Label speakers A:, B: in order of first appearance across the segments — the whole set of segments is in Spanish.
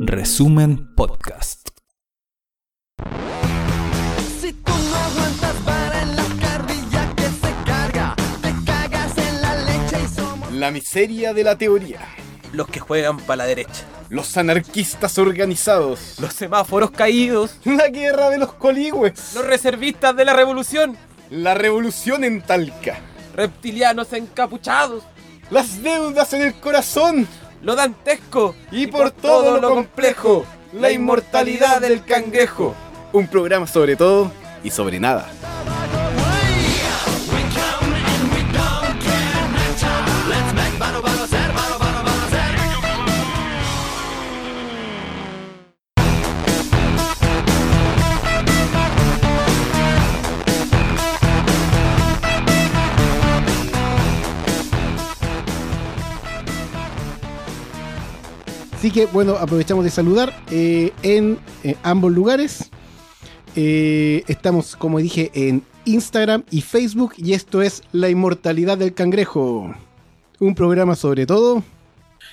A: Resumen Podcast.
B: Si tú no aguantas vara en la carrilla que se carga, te cagas en la leche y somos.
C: La miseria de la teoría.
D: los que juegan para la derecha,
C: Los anarquistas organizados.
D: los semáforos caídos,
C: La guerra de los coligües.
D: los reservistas de la revolución,
C: La revolución en Talca.
D: reptilianos encapuchados,
C: Las deudas en el corazón.
D: Lo dantesco
C: Y por todo lo complejo. La inmortalidad del cangrejo. Un programa sobre todo y sobre nada.
E: Así que bueno, aprovechamos de saludar eh, en eh, ambos lugares. Eh, estamos, como dije, en Instagram y Facebook y esto es La Inmortalidad del Cangrejo. Un programa sobre todo.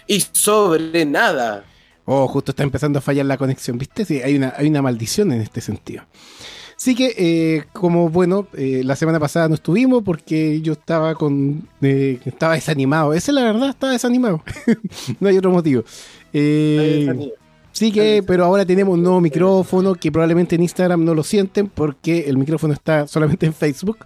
D: y sobre nada.
E: Oh, justo está empezando a fallar la conexión, ¿viste? Sí, hay una, hay una maldición en este sentido. Así que, eh, como bueno, eh, la semana pasada no estuvimos porque yo estaba con. eh, estaba desanimado. Esa es la verdad, estaba desanimado. no hay otro motivo. Eh, Sí que, pero ahora tenemos un nuevo micrófono que probablemente en Instagram no lo sienten porque el micrófono está solamente en Facebook.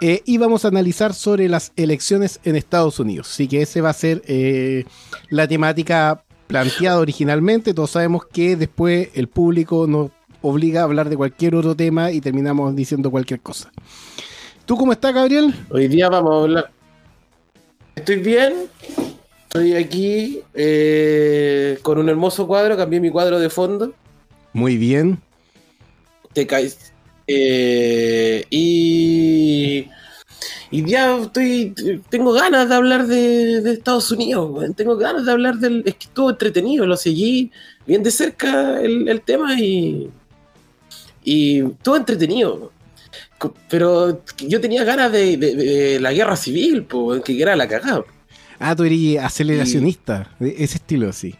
E: Eh, y vamos a analizar sobre las elecciones en Estados Unidos. Así que ese va a ser eh, la temática planteada originalmente. Todos sabemos que después el público nos obliga a hablar de cualquier otro tema y terminamos diciendo cualquier cosa. ¿Tú cómo estás, Gabriel?
F: Hoy día vamos a hablar. Estoy bien. Estoy aquí eh, con un hermoso cuadro. Cambié mi cuadro de fondo.
E: Muy bien.
F: Te caes. Eh, y. Y ya estoy. Tengo ganas de hablar de, de Estados Unidos. Tengo ganas de hablar del. Es que estuvo entretenido. Lo seguí bien de cerca el, el tema y. Y estuvo entretenido. Pero yo tenía ganas de, de- de la guerra civil, po, que era la cagada.
E: Ah, tú eres aceleracionista, de ese estilo, sí.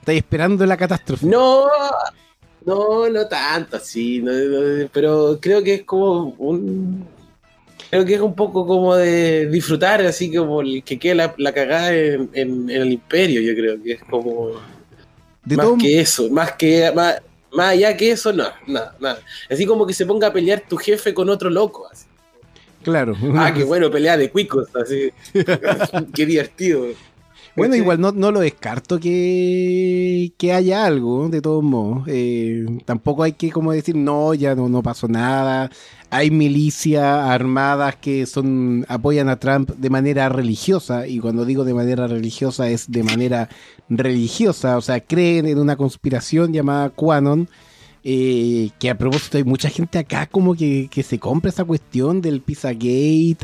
E: Estás esperando la catástrofe.
F: No, no, no tanto así, no- no, pero creo que es como un... Creo que es un poco como de disfrutar, así como el que quede la, la cagada en, en- en el imperio, yo creo que es como...
E: de
F: más
E: todo,
F: que eso, más que... Más, más allá que eso, no, nada, nada. Así como que se ponga a pelear tu jefe con otro loco, así.
E: Claro.
F: Ah, qué bueno, pelea de cuicos, así. qué divertido.
E: Bueno, igual no, no lo descarto que, que haya algo, de todos modos. Eh, tampoco hay que como decir, no, ya no, no pasó nada. Hay milicias armadas que son apoyan a Trump de manera religiosa, y cuando digo de manera religiosa es de manera religiosa, o sea, creen en una conspiración llamada QAnon, eh, que a propósito hay mucha gente acá como que, que se compra esa cuestión del Pizzagate,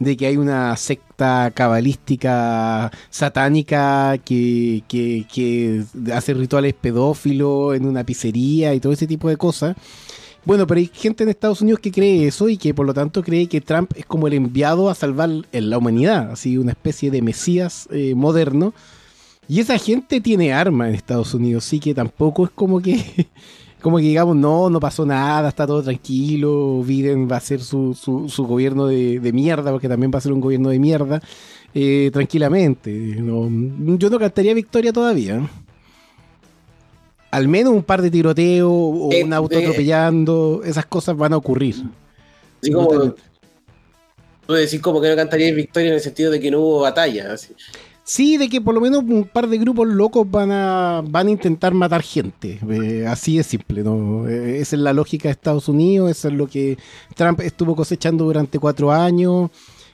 E: de que hay una secta cabalística satánica que, que, que hace rituales pedófilos en una pizzería y todo ese tipo de cosas. Bueno, pero hay gente en Estados Unidos que cree eso y que por lo tanto cree que Trump es como el enviado a salvar la humanidad, así una especie de mesías eh, moderno. Y esa gente tiene armas en Estados Unidos, sí que tampoco es como que, como que digamos, no, no pasó nada, está todo tranquilo, Biden va a hacer su, su, su gobierno de, de mierda, porque también va a ser un gobierno de mierda, eh, tranquilamente. No, yo no cantaría victoria todavía. Al menos un par de tiroteos o
F: Eh,
E: un auto
F: eh.
E: atropellando, esas cosas van a ocurrir.
F: Así como... Tú decís como que no cantaría victoria en el sentido de que no hubo batalla, así.
E: Sí, de que por lo menos un par de grupos locos van a, van a intentar matar gente. Eh, así de simple, ¿no? Eh, esa es la lógica de Estados Unidos, eso es lo que Trump estuvo cosechando durante cuatro años.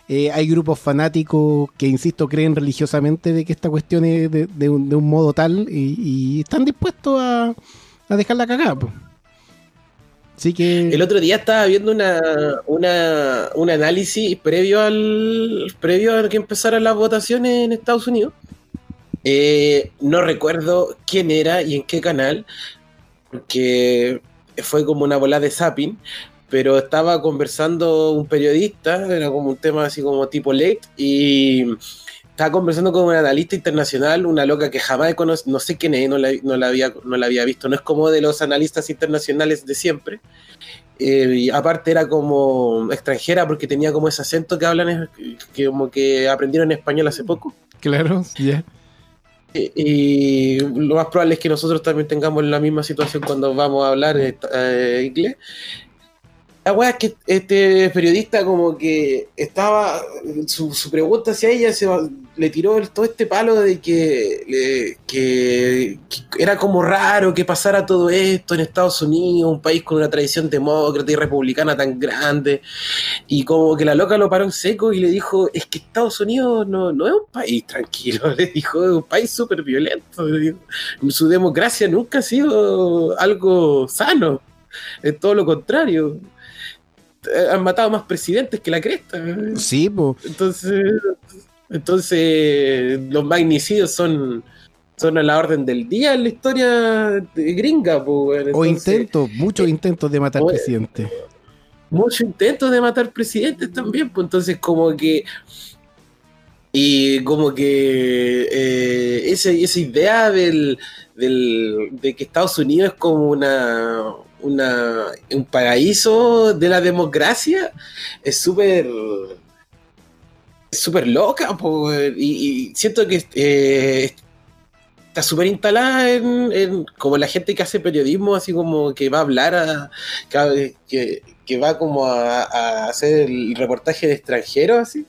E: Eh, hay grupos fanáticos que, insisto, creen religiosamente de que esta cuestión es de, un, de un modo tal y, y están dispuestos a, a dejarla cagada. Así que...
F: El otro día estaba viendo una, una, un análisis previo al previo a que empezaran las votaciones en Estados Unidos. Eh, no recuerdo quién era y en qué canal, porque fue como una bola de zapping, pero estaba conversando un periodista, era como un tema así como tipo late, y, estaba conversando con una analista internacional, una loca que jamás he conocido, no sé quién es, no la, no la había, no la había visto, no es como de los analistas internacionales de siempre. Eh, y aparte era como extranjera porque tenía como ese acento que hablan, que como que aprendieron español hace poco.
E: Claro, ya.
F: Y, y lo más probable es que nosotros también tengamos la misma situación cuando vamos a hablar eh, eh, inglés. La weá es que este periodista como que estaba, su, su pregunta hacia ella se va- le tiró el- todo este palo de que, que, que era como raro que pasara todo esto en Estados Unidos, un país con una tradición demócrata y republicana tan grande, y como que la loca lo paró en seco y le dijo, es que Estados Unidos no, no es un país tranquilo, le dijo, es un país súper violento, su democracia nunca ha sido algo sano, es todo lo contrario. Eh, Han matado más presidentes que la cresta.
E: Sí, po.
F: Entonces, entonces los magnicidios son, son a la orden del día en la historia de gringa.
E: O intentos, muchos
F: eh,
E: intentos de matar
F: oye,
E: presidente.
F: muchos intentos de matar presidentes también, pues entonces como que y como que eh, esa, esa idea del, del- de que Estados Unidos es como una, una un paraíso de la democracia es súper súper loca po, y, siento que eh, está súper instalada en, como la gente que hace periodismo así como que va a hablar a, que va como a, a hacer el reportaje de extranjeros así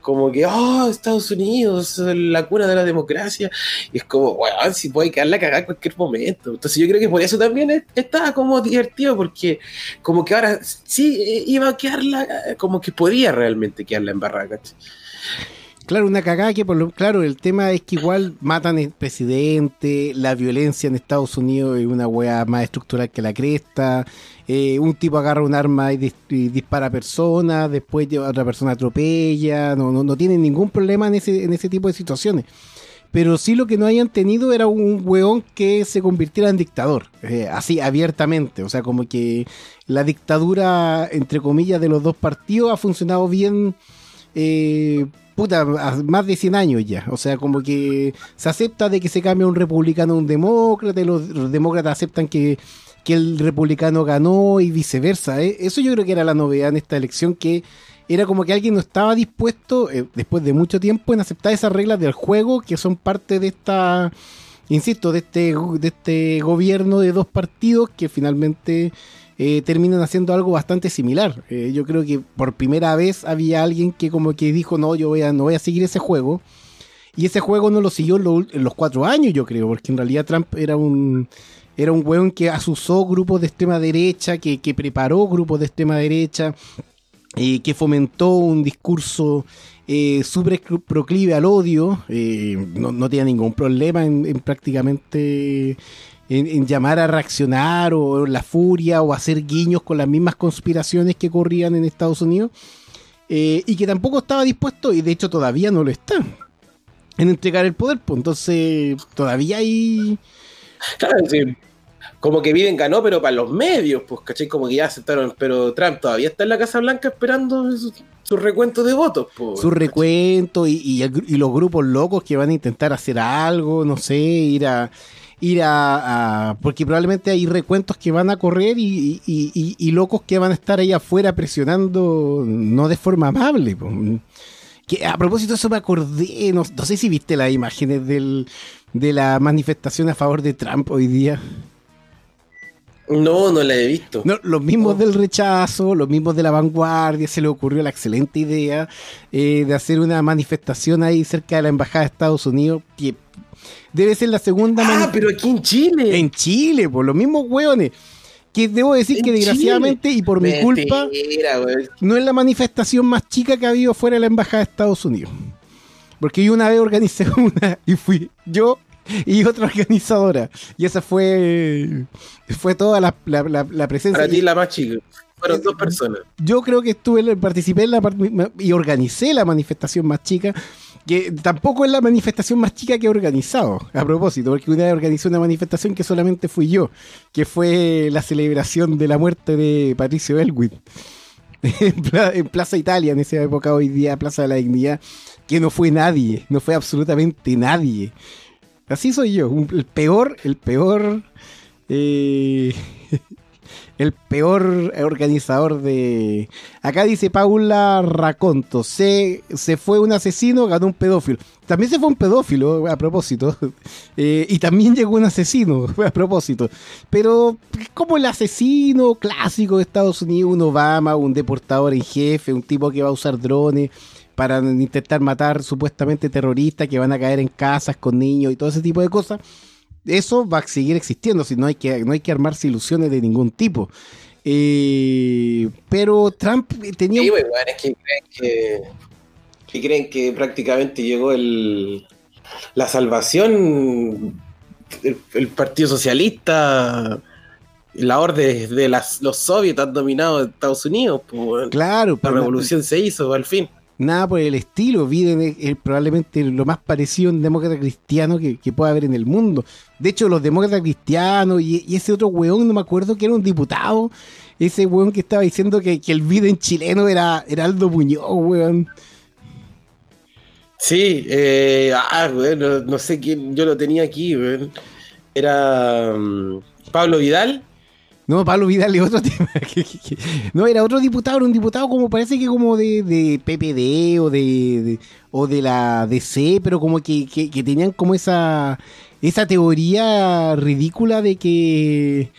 F: como que, oh, Estados Unidos, la cuna de la democracia. Y es como, weón, si puede quedar la cagada en cualquier momento. Entonces yo creo que por eso también es- está como divertido, porque como que ahora sí eh, iba a quedarla, como que podía realmente quedarla en barraca.
E: Claro, una cagada que por lo claro, el tema es que igual matan al presidente, la violencia en Estados Unidos es una wea más estructural que la cresta, eh, un tipo agarra un arma y, dis- y dispara a personas, después otra persona atropella, no, no, no tienen ningún problema en ese, en ese tipo de situaciones. Pero sí lo que no hayan tenido era un weón que se convirtiera en dictador, eh, así abiertamente. O sea, como que la dictadura, entre comillas, de los dos partidos ha funcionado bien eh, puta, más de 100 años ya. O sea, como que se acepta de que se cambia un republicano a un demócrata, y los, los demócratas aceptan que, que el republicano ganó y viceversa. ¿eh? Eso yo creo que era la novedad en esta elección, que era como que alguien no estaba dispuesto, eh, después de mucho tiempo, en aceptar esas reglas del juego que son parte de esta, insisto, de este, de este gobierno de dos partidos que finalmente eh, terminan haciendo algo bastante similar. Eh, yo creo que por primera vez había alguien que como que dijo, no, yo voy a, no voy a seguir ese juego. Y ese juego no lo siguió en, lo- en los cuatro años, yo creo, porque en realidad Trump era un era un weón que asusó grupos de extrema derecha, que, que preparó grupos de extrema derecha, eh, que fomentó un discurso eh, proclive al odio, no, no tenía ningún problema en prácticamente en, en llamar a reaccionar o la furia o hacer guiños con las mismas conspiraciones que corrían en Estados Unidos, eh, y que tampoco estaba dispuesto, y de hecho todavía no lo está, en entregar el poder, pues entonces todavía hay...
F: Claro, sí, como que Biden ganó, pero para los medios, pues, ¿cachai? Como que ya aceptaron, pero Trump todavía está en la Casa Blanca esperando su, su recuento de votos, pues.
E: su recuento y, y los grupos locos que van a intentar hacer algo, no sé, ir a ir a, a- porque probablemente hay recuentos que van a correr y, y- y- y locos que van a estar ahí afuera presionando no de forma amable. Que a propósito de eso me acordé, no, no sé si viste las imágenes del, de la manifestación a favor de Trump hoy día.
F: No, no la he visto.
E: No, los mismos del rechazo, los mismos de la vanguardia, se le ocurrió la excelente idea eh, de hacer una manifestación ahí cerca de la Embajada de Estados Unidos, que debe ser la segunda
F: Ah, pero aquí en Chile.
E: en Chile, por los mismos hueones. Que debo decir
F: En
E: que desgraciadamente y por mi culpa
F: Mentira, güey.
E: no es la manifestación más chica que ha habido fuera de la Embajada de Estados Unidos. Porque yo una vez organicé una y fui yo y otra organizadora. Y esa fue fue toda la, la- la- la presencia.
F: Para ti la más chica. Fueron dos personas.
E: yo creo que estuve, participé en la y organicé la manifestación más chica, que tampoco es la manifestación más chica que he organizado, a propósito, porque una vez organizé una manifestación que solamente fui yo, que fue la celebración de la muerte de Patricio Elwin. en, Pla- en Plaza Italia, en esa época, hoy día Plaza de la Dignidad, que no fue nadie, no fue absolutamente nadie. Así soy yo, el peor, el peor, eh, el peor organizador de... Acá dice Paula Raconto, se, se fue un asesino, ganó un pedófilo. También se fue un pedófilo, a propósito. Eh, y también llegó un asesino, a propósito. Pero como el asesino clásico de Estados Unidos, un Obama, un deportador en jefe, un tipo que va a usar drones para intentar matar supuestamente terroristas que van a caer en casas con niños y todo ese tipo de cosas. Eso va a seguir existiendo, si no hay que, no hay que armarse ilusiones de ningún tipo. Eh, pero Trump tenía...
F: Sí,
E: un-
F: pues, es que creen que, que creen que prácticamente llegó el, la salvación, el, el Partido Socialista, la orden de las, los soviets han dominado Estados Unidos, pues.
E: Claro,
F: la
E: pero-
F: revolución se hizo al fin.
E: Nada por el estilo. Biden es, es probablemente lo más parecido a un demócrata cristiano que, pueda haber en el mundo. De hecho, los demócratas cristianos y, ese otro weón, no me acuerdo que era un diputado, ese weón que estaba diciendo que, el Biden chileno era, era Aldo Muñoz, weón.
F: Sí, eh, ah, weón, no, no sé quién, yo lo tenía aquí, weón. Era mm, Pablo Vidal.
E: No, Pablo Vidal otro tema. no, era otro diputado, era un diputado como parece que como de, de PPD o de, o de la DC, pero como que, que- tenían como esa esa teoría ridícula de que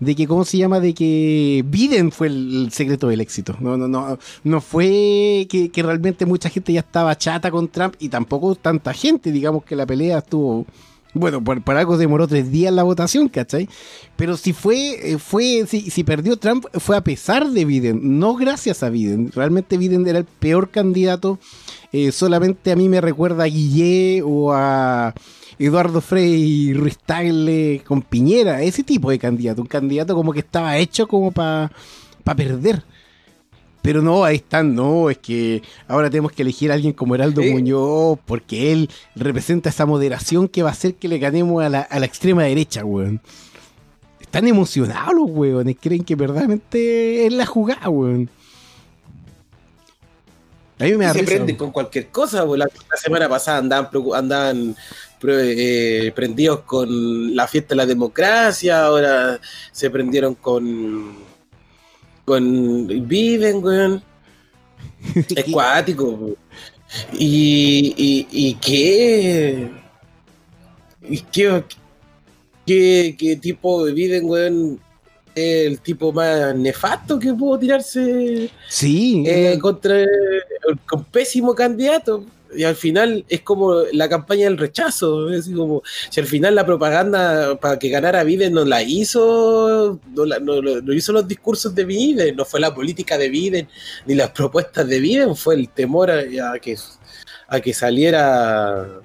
E: de que cómo se llama de que Biden fue el, el secreto del éxito. No, no, no, no fue que, que realmente mucha gente ya estaba chata con Trump y tampoco tanta gente, digamos que la pelea estuvo bueno, por, por algo demoró tres días la votación, ¿cachai? Pero si fue, eh, fue, si, si perdió Trump, fue a pesar de Biden, no gracias a Biden. Realmente Biden era el peor candidato. Eh, solamente a mí me recuerda a Guillé o a Eduardo Frei Ruiz con Piñera, ese tipo de candidato. Un candidato como que estaba hecho como para perder. Pero no, ahí están, no, es que ahora tenemos que elegir a alguien como Heraldo. Muñoz, porque él representa esa moderación que va a hacer que le ganemos a la, a la extrema derecha, weón. Están emocionados los weones, creen que verdaderamente es la jugada, weón. A mí me da
F: se
E: risa,
F: prenden
E: weón.
F: con cualquier cosa. pues, La, la semana pasada andaban, andaban eh, prendidos con la fiesta de la democracia, ahora se prendieron con con Biden, weón. Es cuático. Y, y, y qué y qué, qué, qué tipo de Biden, weón, es el tipo más nefasto que pudo tirarse
E: Sí,
F: eh, contra con pésimo candidato y al final es como la campaña del rechazo es como si al final la propaganda para que ganara Biden no la hizo no, la- no- hizo los discursos de Biden no fue la política de Biden ni las propuestas de Biden fue el temor a, a que a que saliera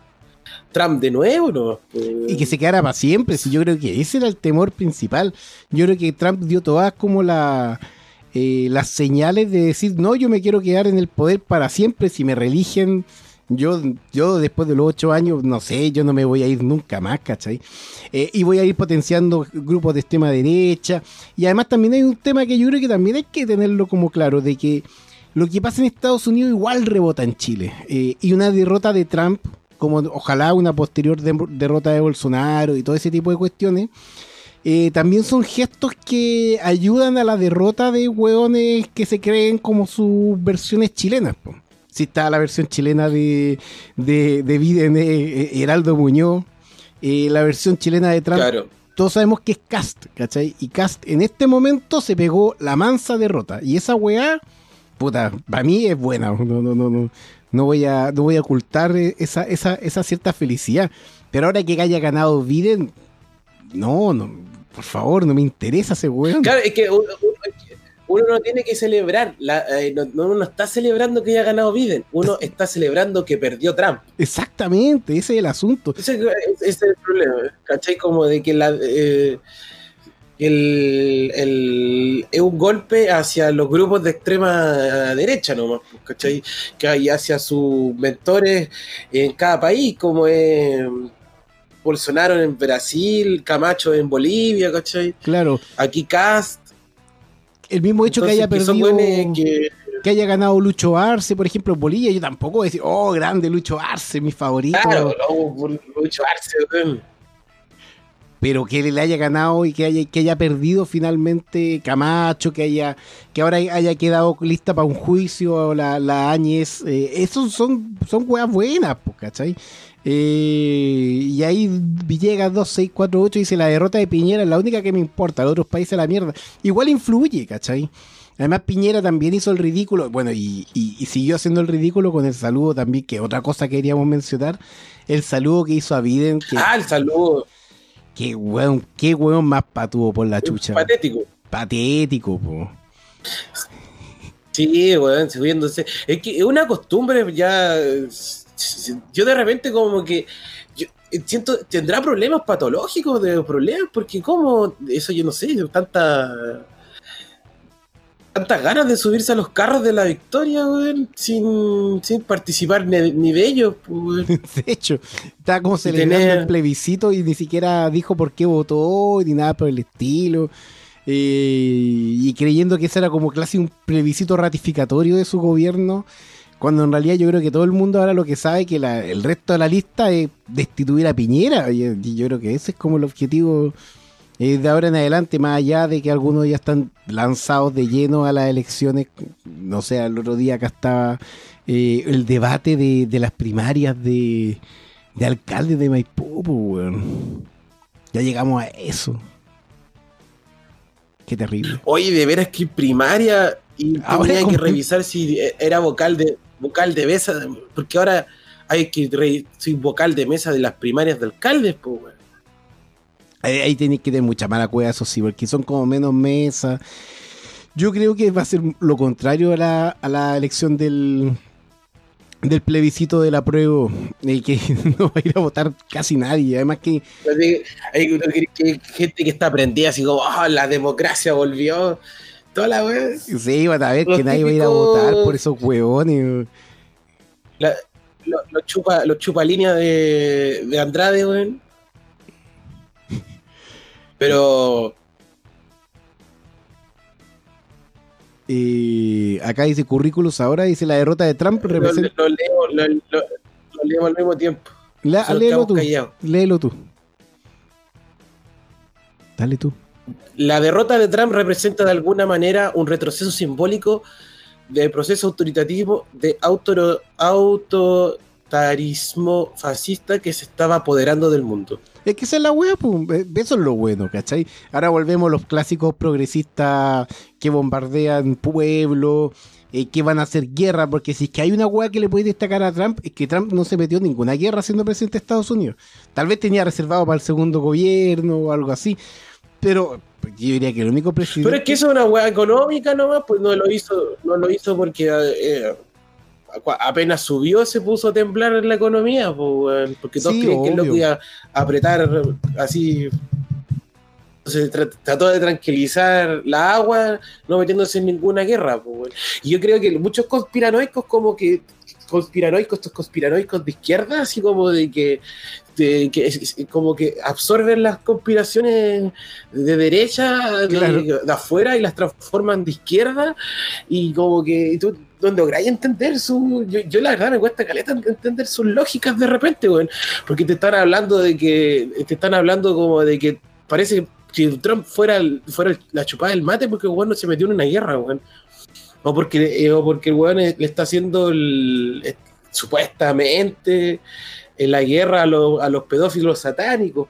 F: Trump de nuevo ¿no?
E: y que se quedara para siempre. Si yo creo que ese era el temor principal. Yo creo que Trump dio todas como la, eh, las señales de decir, no, yo me quiero quedar en el poder para siempre. Si me religen, yo, yo después de los ocho años, no sé, yo no me voy a ir nunca más, ¿cachai? Eh, y voy a ir potenciando grupos de extrema derecha. Y además también hay un tema que yo creo que también hay que tenerlo como claro, de que lo que pasa en Estados Unidos igual rebota en Chile. Eh, y una derrota de Trump, como ojalá una posterior de- derrota de Bolsonaro y todo ese tipo de cuestiones, eh, también son gestos que ayudan a la derrota de hueones que se creen como sus versiones chilenas. po. Si está la versión chilena de, de, de Biden, eh, Heraldo Muñoz, eh, la versión chilena de Trump,
F: claro
E: todos sabemos que es Cast, ¿cachai? Y Cast en este momento se pegó la mansa derrota. Y esa weá, puta, para mí es buena. No, no, no, no, no voy a, no voy a ocultar esa, esa, esa cierta felicidad. Pero ahora que haya ganado Biden, no, no, por favor, no me interesa ese weón.
F: Claro, es que uno, no tiene que celebrar, la- eh, no, no- uno no está celebrando que haya ganado Biden, uno está celebrando que perdió Trump.
E: Exactamente, ese es el asunto.
F: Ese, ese es el problema, ¿cachai? Como de que la, eh, el, el- es un golpe hacia los grupos de extrema derecha nomás, ¿cachai? Que hay hacia sus mentores en cada país, como es Bolsonaro en Brasil, Camacho en Bolivia, ¿cachai?
E: Claro,
F: Aquí Cast.
E: El mismo hecho que haya perdido,
F: que-
E: que haya ganado Lucho Arce, por ejemplo, en Bolivia, yo tampoco voy a decir, oh, grande Lucho Arce, mi favorito.
F: Claro, no, Lucho Arce,
E: pero que le haya ganado y que haya, que haya perdido finalmente Camacho, que haya que ahora haya quedado lista para un juicio la, la Áñez, eh, esos son, son weas buenas, pues, ¿cachai? Eh, y ahí Villegas 2648 dice la derrota de Piñera es la única que me importa, los otros países a la mierda. Igual influye, ¿cachai? Además Piñera también hizo el ridículo, bueno, y, y- y siguió haciendo el ridículo con el saludo también, que otra cosa que queríamos mencionar, el saludo que hizo a Biden, que
F: Ah, el saludo.
E: Qué weón, qué weón más patuvo por la chucha.
F: Patético.
E: Patético, po.
F: Sí, weón, subiéndose. Es que es una costumbre ya. Yo de repente, como que. Yo siento. Tendrá problemas patológicos de problemas, porque, como. Eso yo no sé, tanta. Tantas ganas de subirse a los carros de la victoria, sin, sin participar ni, ni de ellos, pues.
E: De hecho, estaba como celebrando
F: tener-
E: el plebiscito y ni siquiera dijo por qué votó ni nada por el estilo. Eh, y creyendo que ese era como casi un plebiscito ratificatorio de su gobierno, cuando en realidad yo creo que todo el mundo ahora lo que sabe que la- el resto de la lista es destituir a Piñera. Y, y yo creo que ese es como el objetivo eh, de ahora en adelante, más allá de que algunos ya están lanzados de lleno a las elecciones. No sé, el otro día acá estaba eh, el debate de, de las primarias de, de alcaldes de Maipú, weón. Ya llegamos a eso. Qué terrible.
F: Oye, de veras que primaria y tenía que revisar si era vocal de vocal de mesa, porque ahora hay que re- soy vocal de mesa de las primarias de alcaldes, pues, weón.
E: Ahí, ahí tenéis que tener mucha mala cueva, eso sí, porque son como menos mesas. Yo creo que va a ser lo contrario a la, a la elección del, del plebiscito del apruebo, eh, que no va a ir a votar casi nadie. Además que
F: Así, Hay que- gente que está prendida así como, "Ah, la democracia volvió. Toda la weón.
E: sí, van a ver
F: Los
E: que nadie va a ir a votar por esos huevones.
F: La- lo- Los chupa, los chupa línea de, de Andrade, weón. Pero
E: Eh, acá dice currículos ahora, dice la derrota de Trump
F: lo,
E: representa...
F: lo leo, lo, lo- lo leemos al mismo tiempo.
E: La- léelo tú, léelo tú. Dale tú.
F: La derrota de Trump representa de alguna manera un retroceso simbólico del proceso autoritativo de autoritarismo fascista que se estaba apoderando del mundo.
E: Es que esa es la wea, pues. eh, Eso es lo bueno, ¿cachai? Ahora volvemos a los clásicos progresistas que bombardean pueblos, eh, que van a hacer guerra, porque si es que hay una wea que le puede destacar a Trump, es que Trump no se metió en ninguna guerra siendo presidente de Estados Unidos. Tal vez tenía reservado para el segundo gobierno o algo así, pero yo diría que el único presidente...
F: Pero es que eso es una hueá económica nomás, pues no lo hizo, no lo hizo porque eh, apenas subió se puso a temblar en la economía, pues, porque todos
E: Sí,
F: creen que lo
E: obvio.
F: iba a apretar así. Entonces tra- trató de tranquilizar la agua, no metiéndose en ninguna guerra. pues. Y yo creo que muchos conspiranoicos, como que conspiranoicos, estos conspiranoicos de izquierda, así como de que, de que es- como que absorben las conspiraciones de derecha, de,
E: Claro.
F: de afuera y las transforman de izquierda y como que tú no lográis entender su yo, yo la verdad me cuesta caleta entender sus lógicas de repente weón, porque te están hablando de que te están hablando como de que parece que Trump fuera, el- fuera el- la chupada del mate porque el weón no se metió en una guerra weón. o porque eh, o porque el weón le está haciendo el- supuestamente en la guerra a, los- pedófilos satánicos,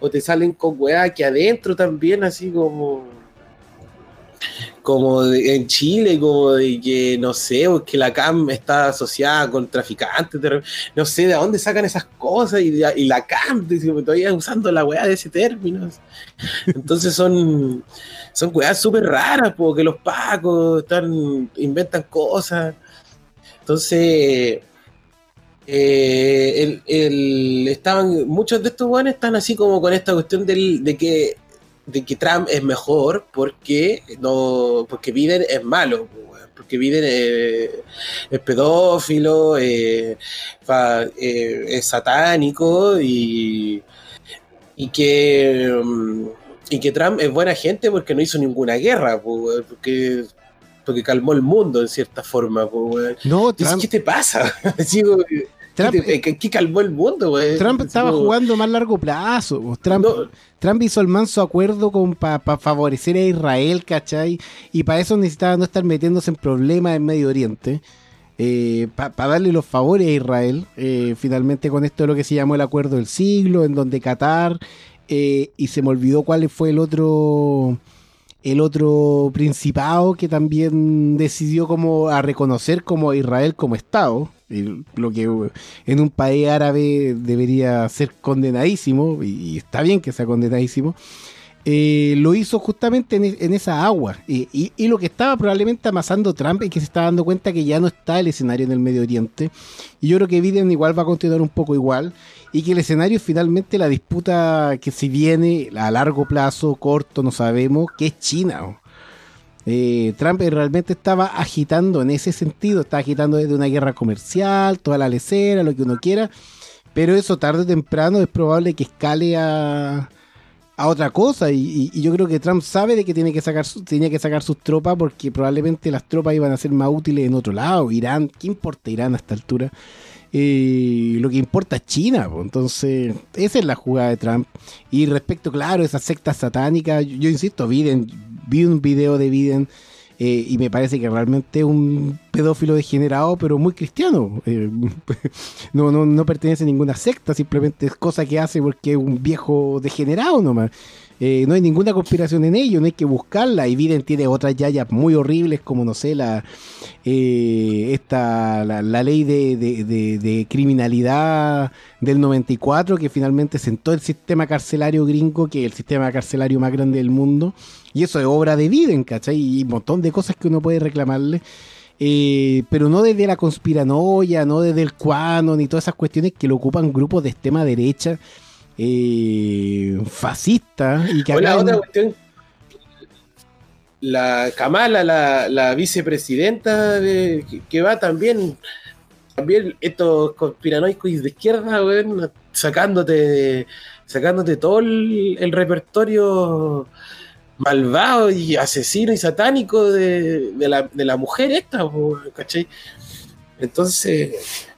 F: o te salen con weá que adentro también, así como como en Chile, como de que, no sé, que la CAM está asociada con traficantes, no sé de dónde sacan esas cosas, y, y la CAM, todavía usando la weá de ese término. Entonces son, son weas súper raras, porque los pacos están, inventan cosas. Entonces, eh, el, el- estaban, muchos de estos weones están así como con esta cuestión del, de que de que Trump es mejor porque no porque Biden es malo porque Biden eh, es pedófilo eh, eh, es satánico y y que mm, y que Trump es buena gente porque no hizo ninguna guerra, porque, porque calmó el mundo en cierta forma.
E: No, Trump,
F: ¿Qué te pasa? Así, weón, ¿qué,
E: Trump-
F: qué- qué calmó el mundo?
E: Trump estaba
F: como-
E: jugando más largo plazo. po. Trump,
F: No,
E: Trump hizo el manso acuerdo para favorecer a Israel, ¿cachai? Y para eso necesitaba no estar metiéndose en problemas en Medio Oriente. para darle los favores a Israel. eh, finalmente con esto de lo que se llamó el acuerdo del siglo, en donde Qatar, eh, y se me olvidó cuál fue el otro el otro principado que también decidió como a reconocer como a Israel como Estado, lo que en un país árabe debería ser condenadísimo, y, está bien que sea condenadísimo, eh, lo hizo justamente en, e- esa agua. Y, lo que estaba probablemente amasando Trump es que se está dando cuenta que ya no está el escenario en el Medio Oriente. Y yo creo que Biden igual va a continuar un poco igual. Y que el escenario es finalmente la disputa que si viene a largo plazo, corto, no sabemos, que es China. Eh, Trump realmente estaba agitando en ese sentido, estaba agitando desde una guerra comercial, toda la lecera, lo que uno quiera, pero eso tarde o temprano es probable que escale a, a otra cosa y, yo creo que Trump sabe de que tiene que sacar tenía que sacar sus tropas porque probablemente las tropas iban a ser más útiles en otro lado, Irán, ¿qué importa Irán a esta altura? Eh, lo que importa es China, entonces esa es la jugada de Trump. Y respecto, claro, a esas sectas satánicas, yo, yo insisto, Biden, vi un video de Biden eh, y me parece que realmente es un pedófilo degenerado, pero muy cristiano. Eh, no, no, no pertenece a ninguna secta, simplemente es cosa que hace porque es un viejo degenerado nomás. Eh, no hay ninguna conspiración en ello, no hay que buscarla. Y Biden tiene otras yayas muy horribles, como no sé, la eh, esta la, ley de, de- de- de criminalidad del 94, que finalmente sentó el sistema carcelario gringo, que es el sistema carcelario más grande del mundo. Y eso es obra de Biden, ¿cachai? Y un montón de cosas que uno puede reclamarle. Eh, pero no desde la conspiranoia, no desde el cuano, ni todas esas cuestiones que lo ocupan grupos de extrema derecha eh, fascistas y que
F: O la
E: acá en-
F: otra cuestión, la Kamala, la, la vicepresidenta, de- que, que va también, también estos conspiranoicos de izquierda, weón, sacándote, sacándote todo el, el repertorio malvado y asesino y satánico de, de la, de la mujer esta, ¿cachai? Entonces,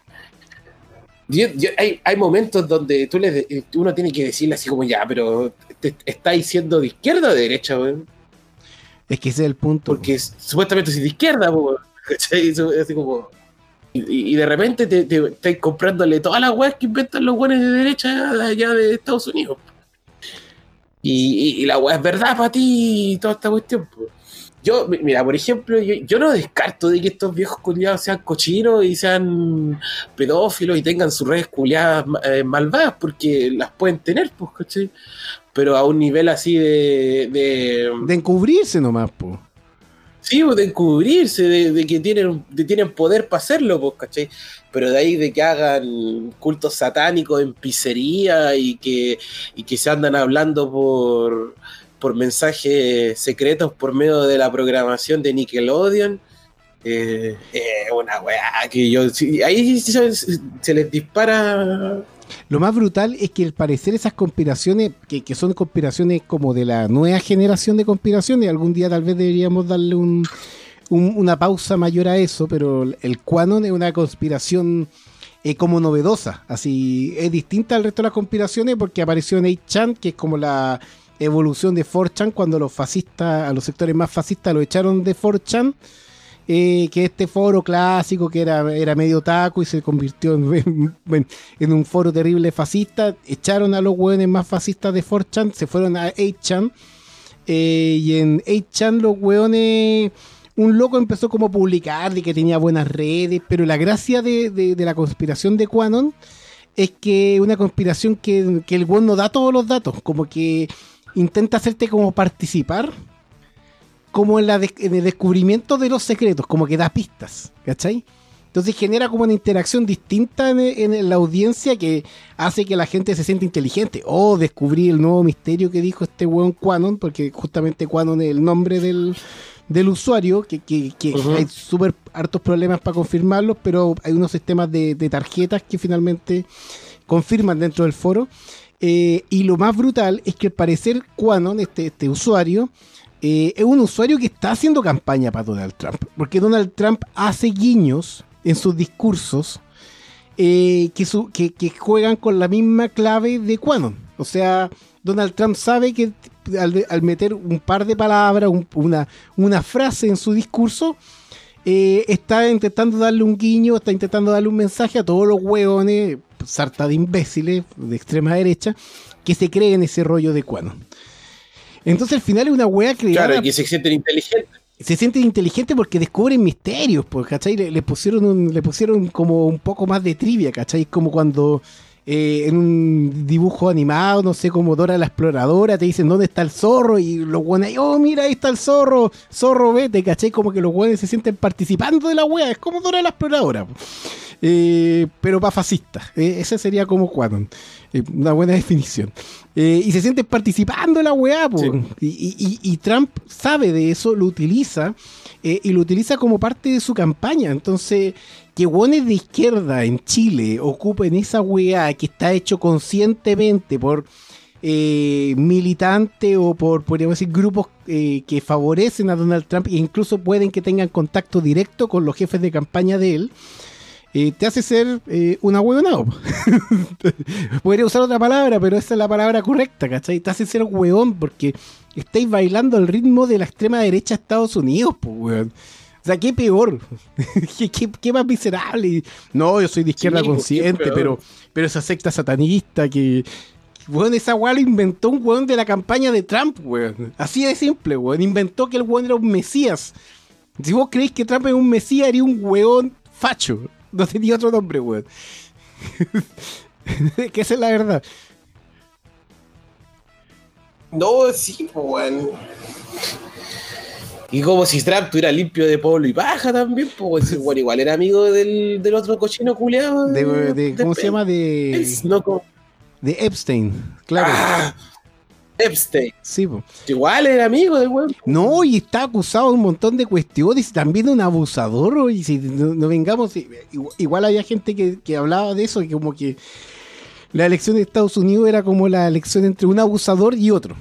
F: yo- yo- hay, hay momentos donde tú le, de- uno tiene que decirle así como ya, pero te, estáis siendo de izquierda o de derecha, weón.
E: es que ese es el punto.
F: Porque es- supuestamente soy de izquierda, weón, así como. Y, de repente te, te, estáis comprándole todas las weas que inventan los buenos de derecha allá de Estados Unidos. Y, y- y la wea es verdad para ti y toda esta cuestión. po. Yo, mi- mira, por ejemplo, yo, yo no descarto de que estos viejos culiados sean cochinos y sean pedófilos y tengan sus redes culiadas eh, malvadas, porque las pueden tener, pues, ¿cachai? Pero a un nivel así de- de
E: De encubrirse nomás, po.
F: Sí, pues, de encubrirse, de, de que tienen, de tienen poder para hacerlo, pues, ¿cachai? Pero de ahí de que hagan cultos satánicos en pizzería y que, y que se andan hablando por, por mensajes secretos por medio de la programación de Nickelodeon. Eh, eh, una weá que yo. ahí se, les dispara.
E: Lo más brutal es que al parecer esas conspiraciones, que, son conspiraciones como de la nueva generación de conspiraciones, algún día tal vez deberíamos darle un- una pausa mayor a eso, pero el Quanon es una conspiración eh, como novedosa, así es distinta al resto de las conspiraciones porque apareció en 8chan, que es como la evolución de 4chan cuando los fascistas, a los sectores más fascistas lo echaron de 4chan. eh, que este foro clásico que era, era medio taco y se convirtió en, en- un foro terrible fascista, echaron a los hueones más fascistas de 4chan, se fueron a 8chan, eh, y en 8chan los hueones, un loco empezó como a publicar de que tenía buenas redes, pero la gracia de, de- la conspiración de Quanon es que una conspiración que, que el hueón no da todos los datos, como que intenta hacerte como participar como en, la des- en el descubrimiento de los secretos, como que da pistas, ¿cachai? Entonces genera como una interacción distinta en, en la audiencia que hace que la gente se sienta inteligente. O descubrí el nuevo misterio que dijo este weón Quanon, porque justamente Quanon es el nombre del, del usuario, que, que- hay súper hartos problemas para confirmarlos, pero hay unos sistemas de, de tarjetas que finalmente confirman dentro del foro. Eh, y lo más brutal es que al parecer Quanon, este, este usuario, eh, es un usuario que está haciendo campaña para Donald Trump. Porque Donald Trump hace guiños en sus discursos eh, que, su- que- que juegan con la misma clave de Quanon. O sea, Donald Trump sabe que al, meter un par de palabras, un- una, una frase en su discurso, está intentando darle un guiño, está intentando darle un mensaje a todos los hueones, sarta de imbéciles de extrema derecha, que se creen ese rollo de Quanon. Entonces al final es una wea creada
F: Claro, que se sienten inteligentes.
E: se sienten inteligentes porque descubren misterios, pues, ¿cachai? Le, le pusieron un- le pusieron como un poco más de trivia, ¿cachai? Como cuando eh, en un dibujo animado, no sé, como Dora la exploradora, te dicen dónde está el zorro y los guanes, oh, mira, ahí está el zorro, zorro, vete, ¿cachai? Como que los guanes se sienten participando de la wea, es como Dora la exploradora. pues. Eh, pero para fascistas, eh, ese sería como Quanon, eh, una buena definición. Eh, y se sienten participando de la weá.
F: Sí.
E: y, y- y- y Trump sabe de eso, lo utiliza, eh, y lo utiliza como parte de su campaña. Entonces, que hueones de izquierda en Chile ocupen esa weá que está hecho conscientemente por eh, militantes o por, podríamos decir, grupos eh, que favorecen a Donald Trump e incluso pueden que tengan contacto directo con los jefes de campaña de él, eh, te hace ser eh, una huevonao. Podría usar otra palabra, pero esa es la palabra correcta, ¿cachai? Te hace ser huevón porque estáis bailando al ritmo de la extrema derecha de Estados Unidos, pues, weón. O sea, qué peor. ¿Qué, qué- qué más miserable. No, yo soy de izquierda
F: Sí,
E: consciente, pero, pero esa secta satanista que. Weón, esa weá lo inventó un weón de la campaña de Trump, weón. Así de simple, weón. Inventó que el weón era un mesías. Si vos creéis que Trump es un mesías, haría un weón facho. No tenía otro nombre, weón. que esa es la verdad.
F: No, sí, weón. Y como si Trump estuviera limpio de polvo y paja también, pues, weón igual era amigo del, del otro cochino culeado.
E: De, de- ¿Cómo se llama? De,
F: No, como-
E: de Epstein. Claro.
F: Ah, Epstein.
E: Sí, po.
F: Igual era amigo del weón.
E: No, y está acusado de un montón de cuestiones y también de un abusador. Y si no, no vengamos, igual, había gente que, que hablaba de eso, y como que la elección de Estados Unidos era como la elección entre un abusador y otro.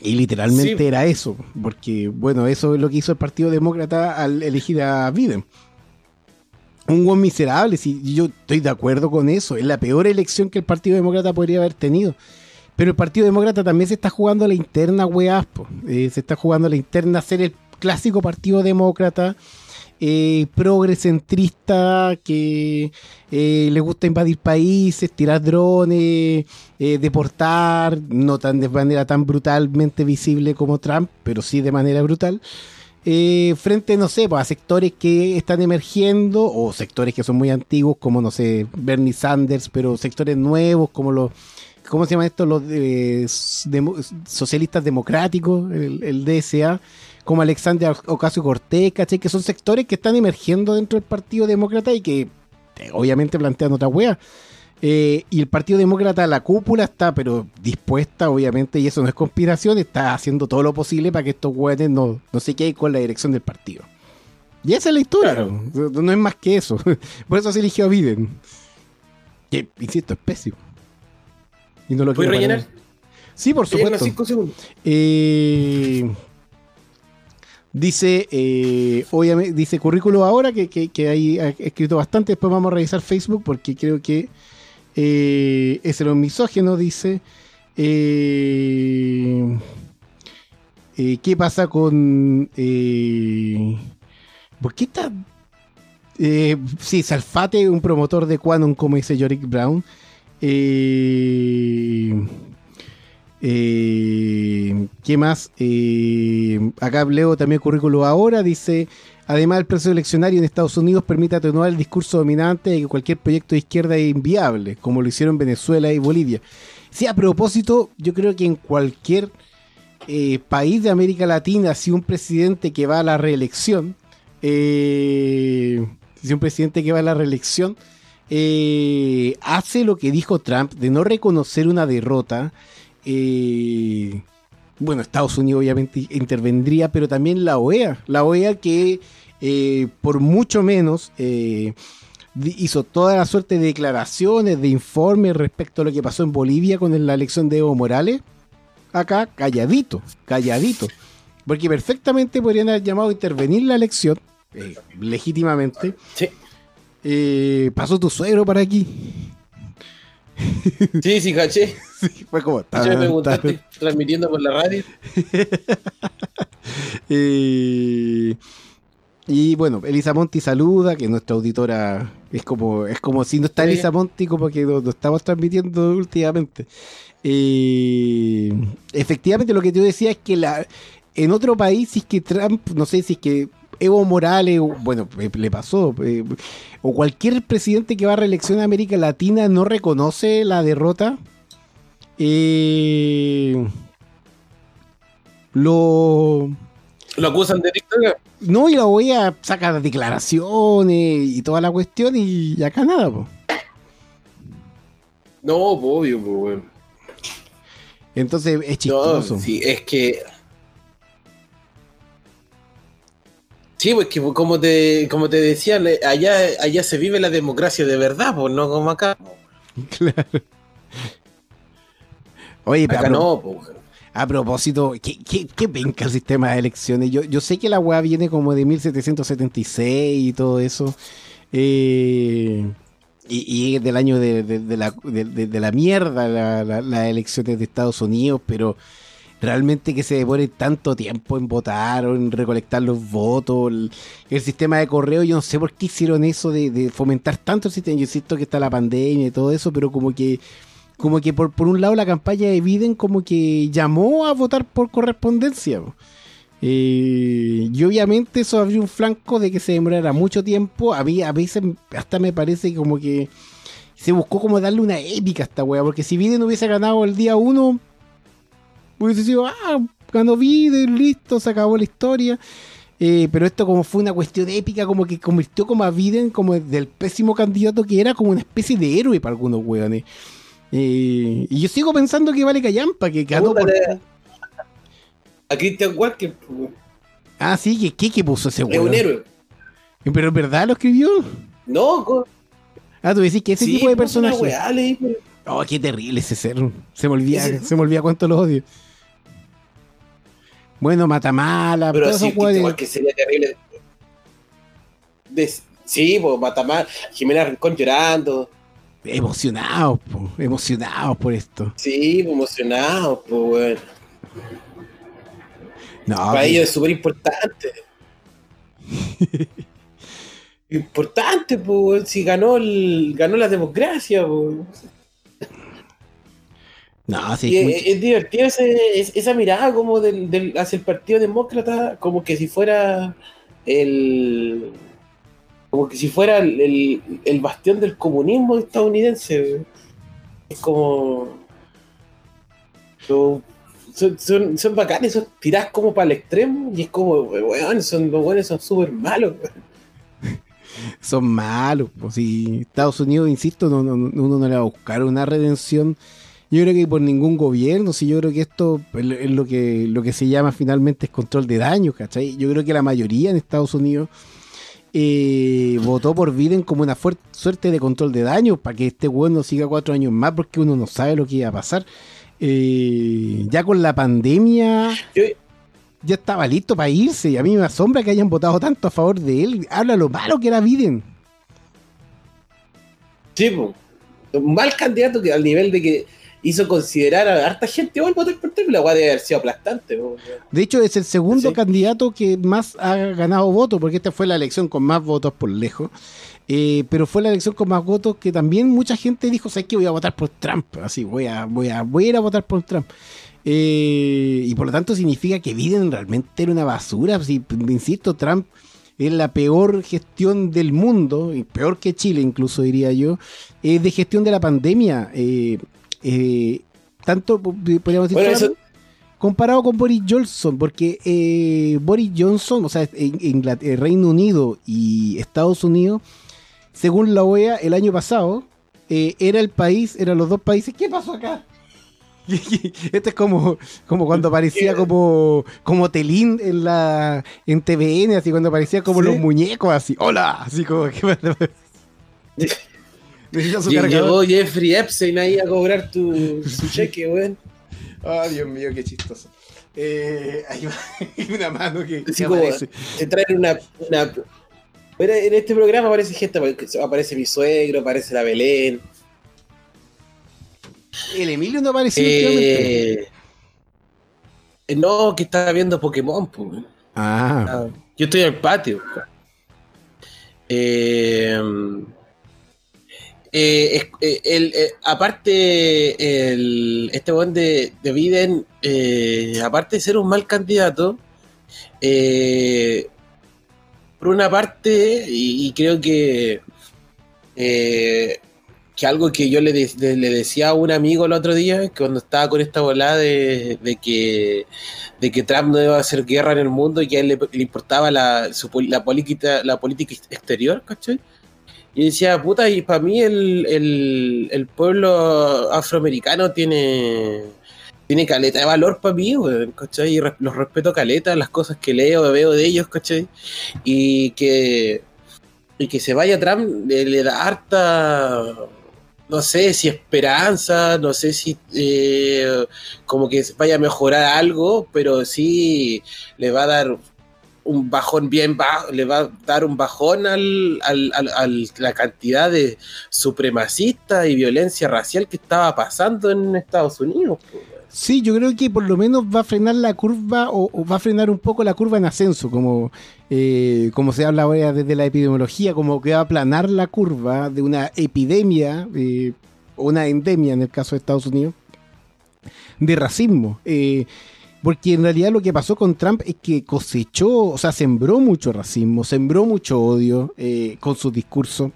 E: Y literalmente
F: Sí.
E: era eso, porque bueno, eso es lo que hizo el Partido Demócrata al elegir a Biden. Un buen miserable, si yo estoy de acuerdo con eso, es la peor elección que el Partido Demócrata podría haber tenido. Pero el Partido Demócrata también se está jugando a la interna, weás, po. Eh, se está jugando a la interna ser el clásico Partido Demócrata, eh, progrecentrista, que eh, le gusta invadir países, tirar drones, eh, deportar, no tan de manera tan brutalmente visible como Trump, pero sí de manera brutal. eh, frente, no sé, a sectores que están emergiendo o sectores que son muy antiguos, como, no sé, Bernie Sanders, pero sectores nuevos, como los ¿cómo se llaman estos? Los eh, demo- socialistas democráticos, el, el DSA, como Alexander Ocasio Cortez, ¿cachai? Que son sectores que están emergiendo dentro del Partido Demócrata y que eh, obviamente plantean otra wea. Eh, y el Partido Demócrata, la cúpula está, pero dispuesta, obviamente, y eso no es conspiración, está haciendo todo lo posible para que estos weones no, no se queden con la dirección del partido. Y esa es la historia,
F: Claro.
E: no, no es más que eso. Por eso se eligió a Biden. Que, insisto, es pésimo. Y no lo
F: ¿Puedes
E: quiero para
F: rellenar?
E: Sí, por supuesto.
F: cinco segundos.
E: Eh, dice, eh, obviamente, dice currículo ahora, que, que, que ahí ha escrito bastante. Después vamos a revisar Facebook porque creo que eh, es el misógeno, dice. Eh, eh, ¿Qué pasa con... eh, ¿Por qué está... Eh, sí, Salfate, un promotor de Quantum, como dice Yorick Brown. ¿Qué más? Acá leo también currículo ahora. Dice: Además, el proceso eleccionario en Estados Unidos permite atenuar el discurso dominante de que cualquier proyecto de izquierda es inviable, como lo hicieron Venezuela y Bolivia. Sí, a propósito, yo creo que en cualquier eh, país de América Latina, si un presidente que va a la reelección, eh, si un presidente que va a la reelección, eh, hace lo que dijo Trump de no reconocer una derrota, eh, bueno, Estados Unidos obviamente intervendría, pero también la OEA, la OEA que eh, por mucho menos hizo toda la suerte de declaraciones, de informes respecto a lo que pasó en Bolivia con la elección de Evo Morales. Acá, calladito, calladito. Porque perfectamente podrían haber llamado a intervenir la elección, legítimamente.
F: Sí.
E: Eh, pasó tu suegro para aquí.
F: Sí, sí, caché.
E: Fue como.
F: Yo me
E: tan,
F: preguntaste
E: tan.
F: transmitiendo por la radio.
E: Eh, y bueno, Elisa Monti saluda, que nuestra auditora es como, es como si no está
F: Sí.
E: Elisa Monti, como que no, no estamos transmitiendo últimamente. Eh, efectivamente, lo que yo decía es que la, en otro país, si es que Trump, no sé si es que Evo Morales, bueno, eh, le pasó, eh, o cualquier presidente que va a reelección en América Latina no reconoce la derrota, eh, lo
F: Lo acusan de dictadura.
E: no, y la voy a sacar declaraciones y toda la cuestión y, acá nada, po.
F: No, obvio, pues, weón.
E: Entonces es
F: No,
E: chistoso.
F: sí, es que. Sí, pues que como te, como te decía, allá, allá se vive la democracia de verdad, pues no como acá.
E: Claro. Oye,
F: Acá no, pues.
E: a propósito, ¿qué, qué, qué penca el sistema de elecciones? Yo, yo sé que la weá viene como de 1776 y todo eso. eh, y, y es del año de, de- de la, de, la mierda la- la- las elecciones de Estados Unidos, pero realmente que se demore tanto tiempo en votar o en recolectar los votos, el, sistema de correo, yo no sé por qué hicieron eso de, de fomentar tanto el sistema, yo insisto que está la pandemia y todo eso, pero como que como que por, un lado la campaña de Biden como que llamó a votar por correspondencia. po. Eh, y obviamente eso abrió un flanco de que se demorara mucho tiempo. A, mí, a veces hasta me parece como que se buscó como darle una épica a esta wea. Porque si Biden hubiese ganado el día uno, hubiese sido, ah, ganó Biden, listo, se acabó la historia. Eh, pero esto como fue una cuestión épica, como que convirtió como a Biden como del pésimo candidato que era, como una especie de héroe para algunos weones. Eh, y yo sigo pensando que vale callampa, que ganó por...
F: A Christian Walker,
E: Ah, sí, que ¿qué, qué puso ese
F: es
E: weón?
F: un héroe.
E: Pero en verdad lo escribió.
F: No, co-
E: Ah, tú decís que ese
F: sí,
E: tipo de personaje.
F: weá, leí, pero-
E: Oh, qué terrible ese ser. Se me olvida, se me olvida cuánto lo odio. Bueno, Matamala,
F: Pero sí,
E: weones.
F: igual que sería terrible. De- sí, pues Matamar, Jimena Rincón llorando.
E: Emocionados, po, emocionados por esto.
F: Sí, emocionados, pues, weón.
E: No,
F: Para
E: que-
F: ellos es súper importante. importante, pues, si ganó, el, ganó la democracia, pues.
E: No, sí,
F: Y
E: es
F: es, divertido ese- es- esa mirada como del, del- hacia el Partido Demócrata, como que si fuera el. como que si fuera el, el- el bastión del comunismo estadounidense. Es como. Son, son, son, bacanes, son tirás como para el extremo y es como, weón, son, los buenos son súper malos.
E: son malos. Pues, si Estados Unidos, insisto, no, no- uno no le va a buscar una redención. Yo creo que por ningún gobierno, si yo creo que esto es lo- que, lo que se llama finalmente es control de daños, ¿cachai? Yo creo que la mayoría en Estados Unidos eh, votó por Biden como una suerte de control de daños para que este weón no siga cuatro años más porque uno no sabe lo que iba a pasar. Eh, ya con la pandemia
F: Yo-
E: ya estaba listo para irse y a mí me asombra que hayan votado tanto a favor de él. Habla lo malo que era Biden.
F: Sí, po. un mal candidato que al nivel de que hizo considerar a harta gente hoy votar por Trump, la weá debe haber sido aplastante.
E: De hecho, es el segundo
F: Sí.
E: candidato que más ha ganado votos, porque esta fue la elección con más votos por lejos. Eh, pero fue la elección con más votos que también mucha gente dijo, ¿sabes qué? Voy a votar por Trump. Así, voy a, voy a, voy a ir a votar por Trump. Eh, y por lo tanto significa que Biden realmente era una basura. Si, insisto, Trump es la peor gestión del mundo, y peor que Chile incluso diría yo, eh, de gestión de la pandemia. Eh, eh, tanto, podríamos decir,
F: Bueno,
E: solamente-
F: eso-
E: comparado con Boris Johnson, porque eh, Boris Johnson, o sea, en, eh, Reino Unido y Estados Unidos, según la OEA, el año pasado, eh, era el país, eran los dos países. ¿Qué pasó acá? Este es como, como cuando aparecía como, como Telín en la en TVN, así cuando aparecía como
F: Sí.
E: los muñecos, así, hola, así como que Necesita su cargador.
F: Llegó Jeffrey Epstein ahí a cobrar tu, su cheque, weón.
E: Ah, Dios mío, qué chistoso. Eh, hay una mano que.
F: Te traen una, en este programa aparece gente, aparece mi suegro, aparece la Belén.
E: El Emilio no apareció últimamente.
F: Eh, no, que estaba viendo Pokémon, pues.
E: Ah,
F: Yo estoy en el patio. Eh, eh, eh, el, eh, aparte, el, este buen de, de Biden, eh, aparte de ser un mal candidato, por una parte, y, creo que, que algo que yo le, de- de- le decía a un amigo el otro día, que cuando estaba con esta volada de, que de que Trump no iba a hacer guerra en el mundo y que a él le, importaba la, su la, política, la política exterior, ¿cachai? Y decía, puta, y para mí el, el, pueblo afroamericano tiene, tiene caleta de valor para mí, weón. Y los respeto caleta, las cosas que leo, veo de ellos, ¿cachai? Y que, y que se vaya Trump le, le da harta, no sé si esperanza, no sé si eh, como que vaya a mejorar algo, pero sí le va a dar un bajón bien bajo, le va a dar un bajón al, al- al- la cantidad de supremacista y violencia racial que estaba pasando en Estados Unidos.
E: sí, yo creo que por lo menos va a frenar la curva o, va a frenar un poco la curva en ascenso, como, eh, como se habla ahora desde la epidemiología, como que va a aplanar la curva de una epidemia eh, una endemia en el caso de Estados Unidos de racismo. Eh, porque en realidad lo que pasó con Trump es que cosechó, o sea, sembró mucho racismo, sembró mucho odio eh, con su discurso.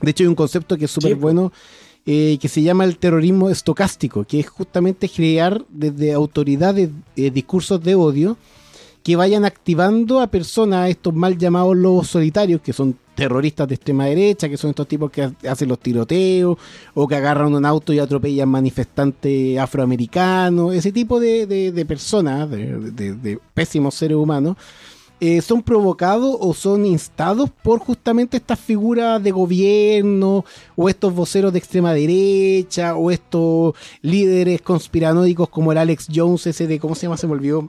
E: De hecho, hay un concepto que es súper
F: Sí,
E: bueno eh, que se llama el terrorismo estocástico, que es justamente crear desde autoridades eh, discursos de odio que vayan activando a personas, estos mal llamados lobos solitarios, que son terroristas de extrema derecha, que son estos tipos que ha- hacen los tiroteos, o que agarran un auto y atropellan manifestantes afroamericanos, ese tipo de, de- de personas, de, pésimos seres humanos, eh, son provocados o son instados por justamente estas figuras de gobierno, o estos voceros de extrema derecha, o estos líderes conspiranoicos como el Alex Jones, ese de, ¿cómo se llama? Se me olvidó.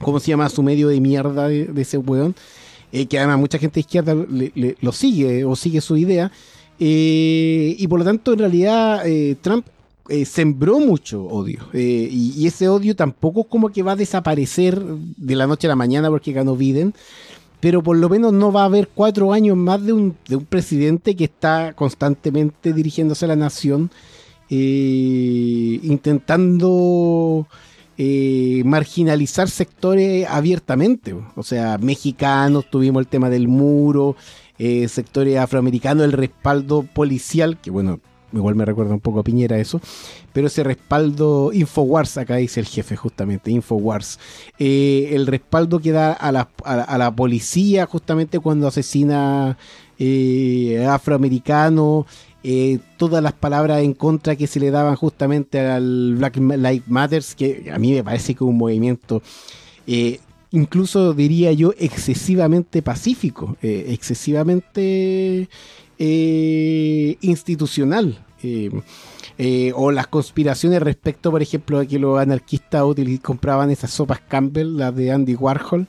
E: ¿Cómo se llama su medio de mierda de ese weón? Eh, que además mucha gente de izquierda lo sigue o sigue su idea. Eh, y por lo tanto, en realidad, eh, Trump sembró mucho odio. Y, y ese odio tampoco como que va a desaparecer de la noche a la mañana porque ganó Biden. Pero por lo menos no va a haber cuatro años más de un, de un presidente que está constantemente dirigiéndose a la nación, intentando eh, marginalizar sectores abiertamente. O sea, mexicanos, tuvimos el tema del muro, eh, sectores afroamericanos, el respaldo policial, que bueno, igual me recuerda un poco a Piñera eso, pero ese respaldo Infowars, acá dice el jefe justamente, Infowars, eh, el respaldo que da a a la policía justamente cuando asesina eh, afroamericano, eh, todas las palabras en contra que se le daban justamente al Black Lives Matter, que a mí me parece que un movimiento, eh, incluso diría yo, excesivamente pacífico, excesivamente institucional. o las conspiraciones respecto, por ejemplo, a que los anarquistas compraban esas sopas Campbell, las de Andy Warhol,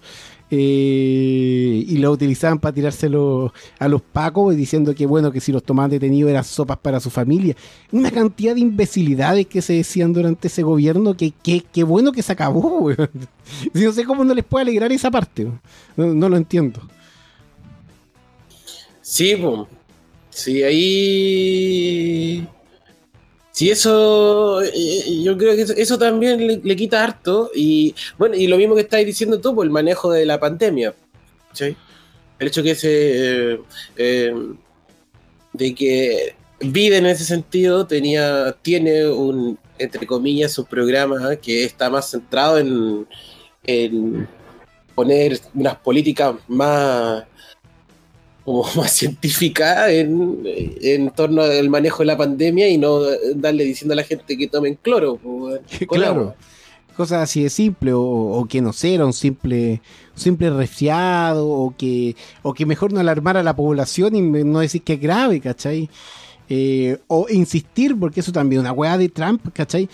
E: eh, y lo utilizaban para tirárselo a los pacos, diciendo que bueno, que si los tomaban detenidos eran sopas para su familia. Una cantidad de imbecilidades que se decían durante ese gobierno, que que bueno que se acabó, no sé cómo no les puede alegrar esa parte, no, lo entiendo.
F: Sí. Sí, ahí. Sí, eso. eh, Yo creo que eso, eso también le, le quita harto. Y bueno, y lo mismo que estáis diciendo tú, por el manejo de la pandemia. ¿sí? El hecho que se. eh, eh, de que Biden en ese sentido tenía. Tiene un. Entre comillas, su programa que está más centrado en. en poner unas políticas más como más científica en, en torno al manejo de la pandemia y no darle diciendo a la gente que tomen cloro.
E: claro. cosas así de simple, o, o que no sé, era un simple, simple resfriado, o que, o que mejor no alarmar a la población y no decir que es grave, ¿cachai? Eh, o insistir, porque eso también, una weá de Trump, ¿cachai?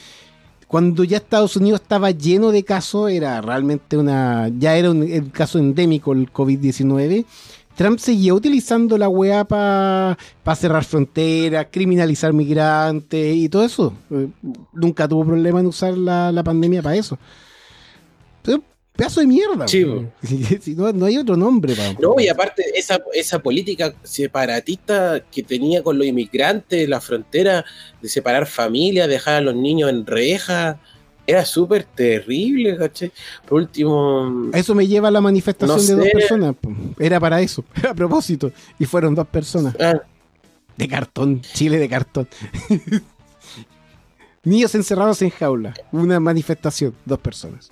E: Cuando ya Estados Unidos estaba lleno de casos, era realmente una. Ya era un, el caso endémico el COVID-19. Trump seguía utilizando la weá para cerrar fronteras, criminalizar migrantes y todo eso. Eh, nunca tuvo problema en usar la, la pandemia para eso. Pero, pedazo de mierda.
F: Sí,
E: weón. Si no, no hay otro nombre para.
F: No, y aparte, esa, esa política separatista que tenía con los inmigrantes, la frontera, de separar familias, dejar a los niños en reja, era súper terrible, ¿cachai? Por último,
E: Eso me lleva a la manifestación
F: No
E: de dos personas. Era para eso, a propósito. Y fueron dos personas.
F: ah,
E: De cartón, Chile de cartón. Niños encerrados en jaula. Una manifestación, dos personas.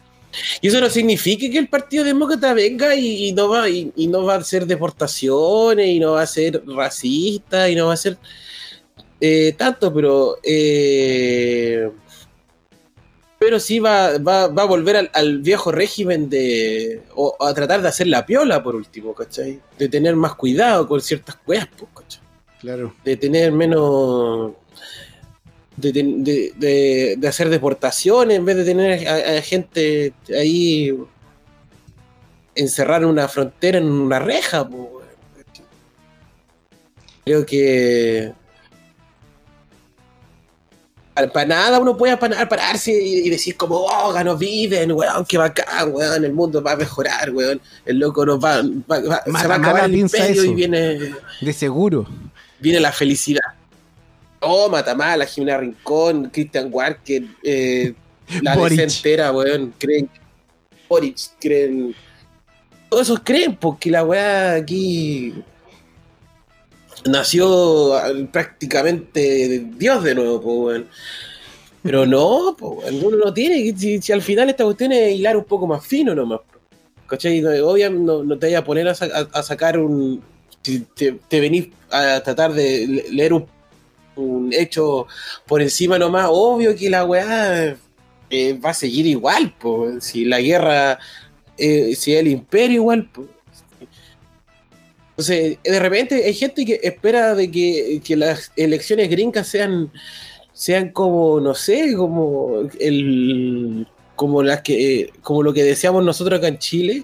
F: y eso no significa que el Partido Demócrata venga y, y no va y, y no va a hacer deportaciones y no va a ser racista y no va a ser eh, tanto, pero eh, pero sí va, va, va a volver al, al viejo régimen de o a tratar de hacer la piola por último, ¿cachai? De tener más cuidado con ciertas cosas, pues, ¿cachai?
E: Claro.
F: de tener menos de, de- de- hacer deportaciones en vez de tener a, a gente ahí encerrar en una frontera en una reja weón. creo que para, nada uno puede parar- pararse y, y decir como oh ganos viven weón qué bacán weón el mundo va a mejorar weón el loco nos va, va- va- se va a acabar el imperio
E: eso.
F: y viene
E: De seguro.
F: viene la felicidad. Oh, Matamala, Jimena Rincón, Christian Walker, eh, la. DC entera, weón, creen. Boric, creen. Todos esos creen, porque la weá aquí nació prácticamente Dios de nuevo, pues, weón. Pero no, pues, weón, uno no tiene, si, al final esta cuestión es hilar un poco más fino nomás. ¿Cachai? Obviamente no, no te vayas a poner a, sa- sacar un. Si te, venís a tratar de le- leer un, un hecho por encima nomás, obvio que la weá eh, va a seguir igual, pues. Si la guerra, eh, si el imperio igual, pues. Entonces, de repente hay gente que espera de que, que las elecciones gringas sean, sean como, no sé, como el como las que como lo que deseamos nosotros acá en Chile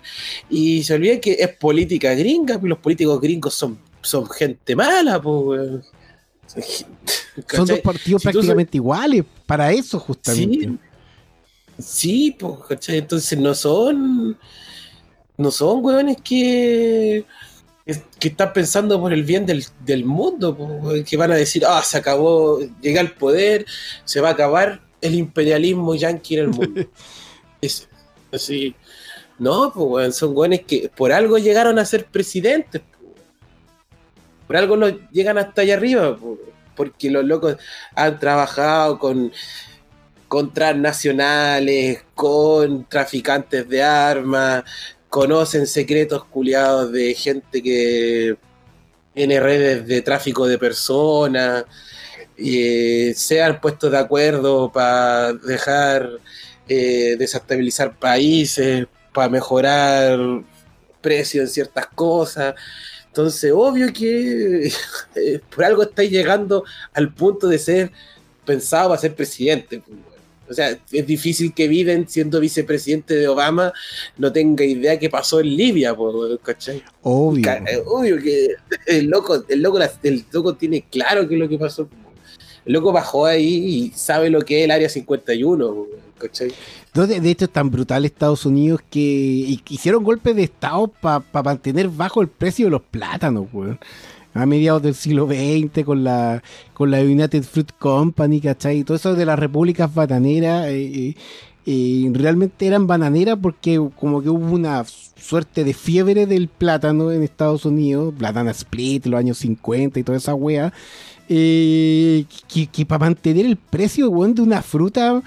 F: y se olvida que es política gringa y los políticos gringos son, son gente mala pues weón. Son
E: dos partidos
F: Si
E: prácticamente iguales. Para eso, justamente.
F: Sí, sí, pues, ¿cachai? Entonces no son. No son hueones que. Que están pensando por el bien del, del mundo, que van a decir, ah, se acabó, llega al poder, se va a acabar el imperialismo yanqui en el mundo. Es- así. No, pues, son hueones que por algo llegaron a ser presidentes, por algo lo llegan hasta allá arriba, porque los locos han trabajado con con transnacionales, con traficantes de armas, conocen secretos culiados de gente que tiene redes de tráfico de personas, y se han puesto de acuerdo para dejar eh, desestabilizar países, para mejorar precios en ciertas cosas. Entonces, obvio que eh, por algo estáis llegando al punto de ser pensado para ser presidente. O sea, es difícil que Biden, siendo vicepresidente de Obama, no tenga idea qué pasó en Libia, ¿cachai?
E: Obvio.
F: Eh, Obvio que el loco, el loco, el loco tiene claro qué es lo que pasó. El loco bajó ahí y sabe lo que es el área 51, weón, ¿cachai?
E: No, de, de hecho, es tan brutal Estados Unidos que hicieron golpes de Estado para mantener bajo el precio de los plátanos, weón. A mediados del siglo XX con la, con la United Fruit Company, ¿cachai? Y todo eso de las repúblicas bananeras, eh, eh, eh, realmente eran bananeras porque como que hubo una suerte de fiebre del plátano en Estados Unidos, Platana Split, los años 50 y toda esa wea, eh, que, para mantener el precio, weón, de una fruta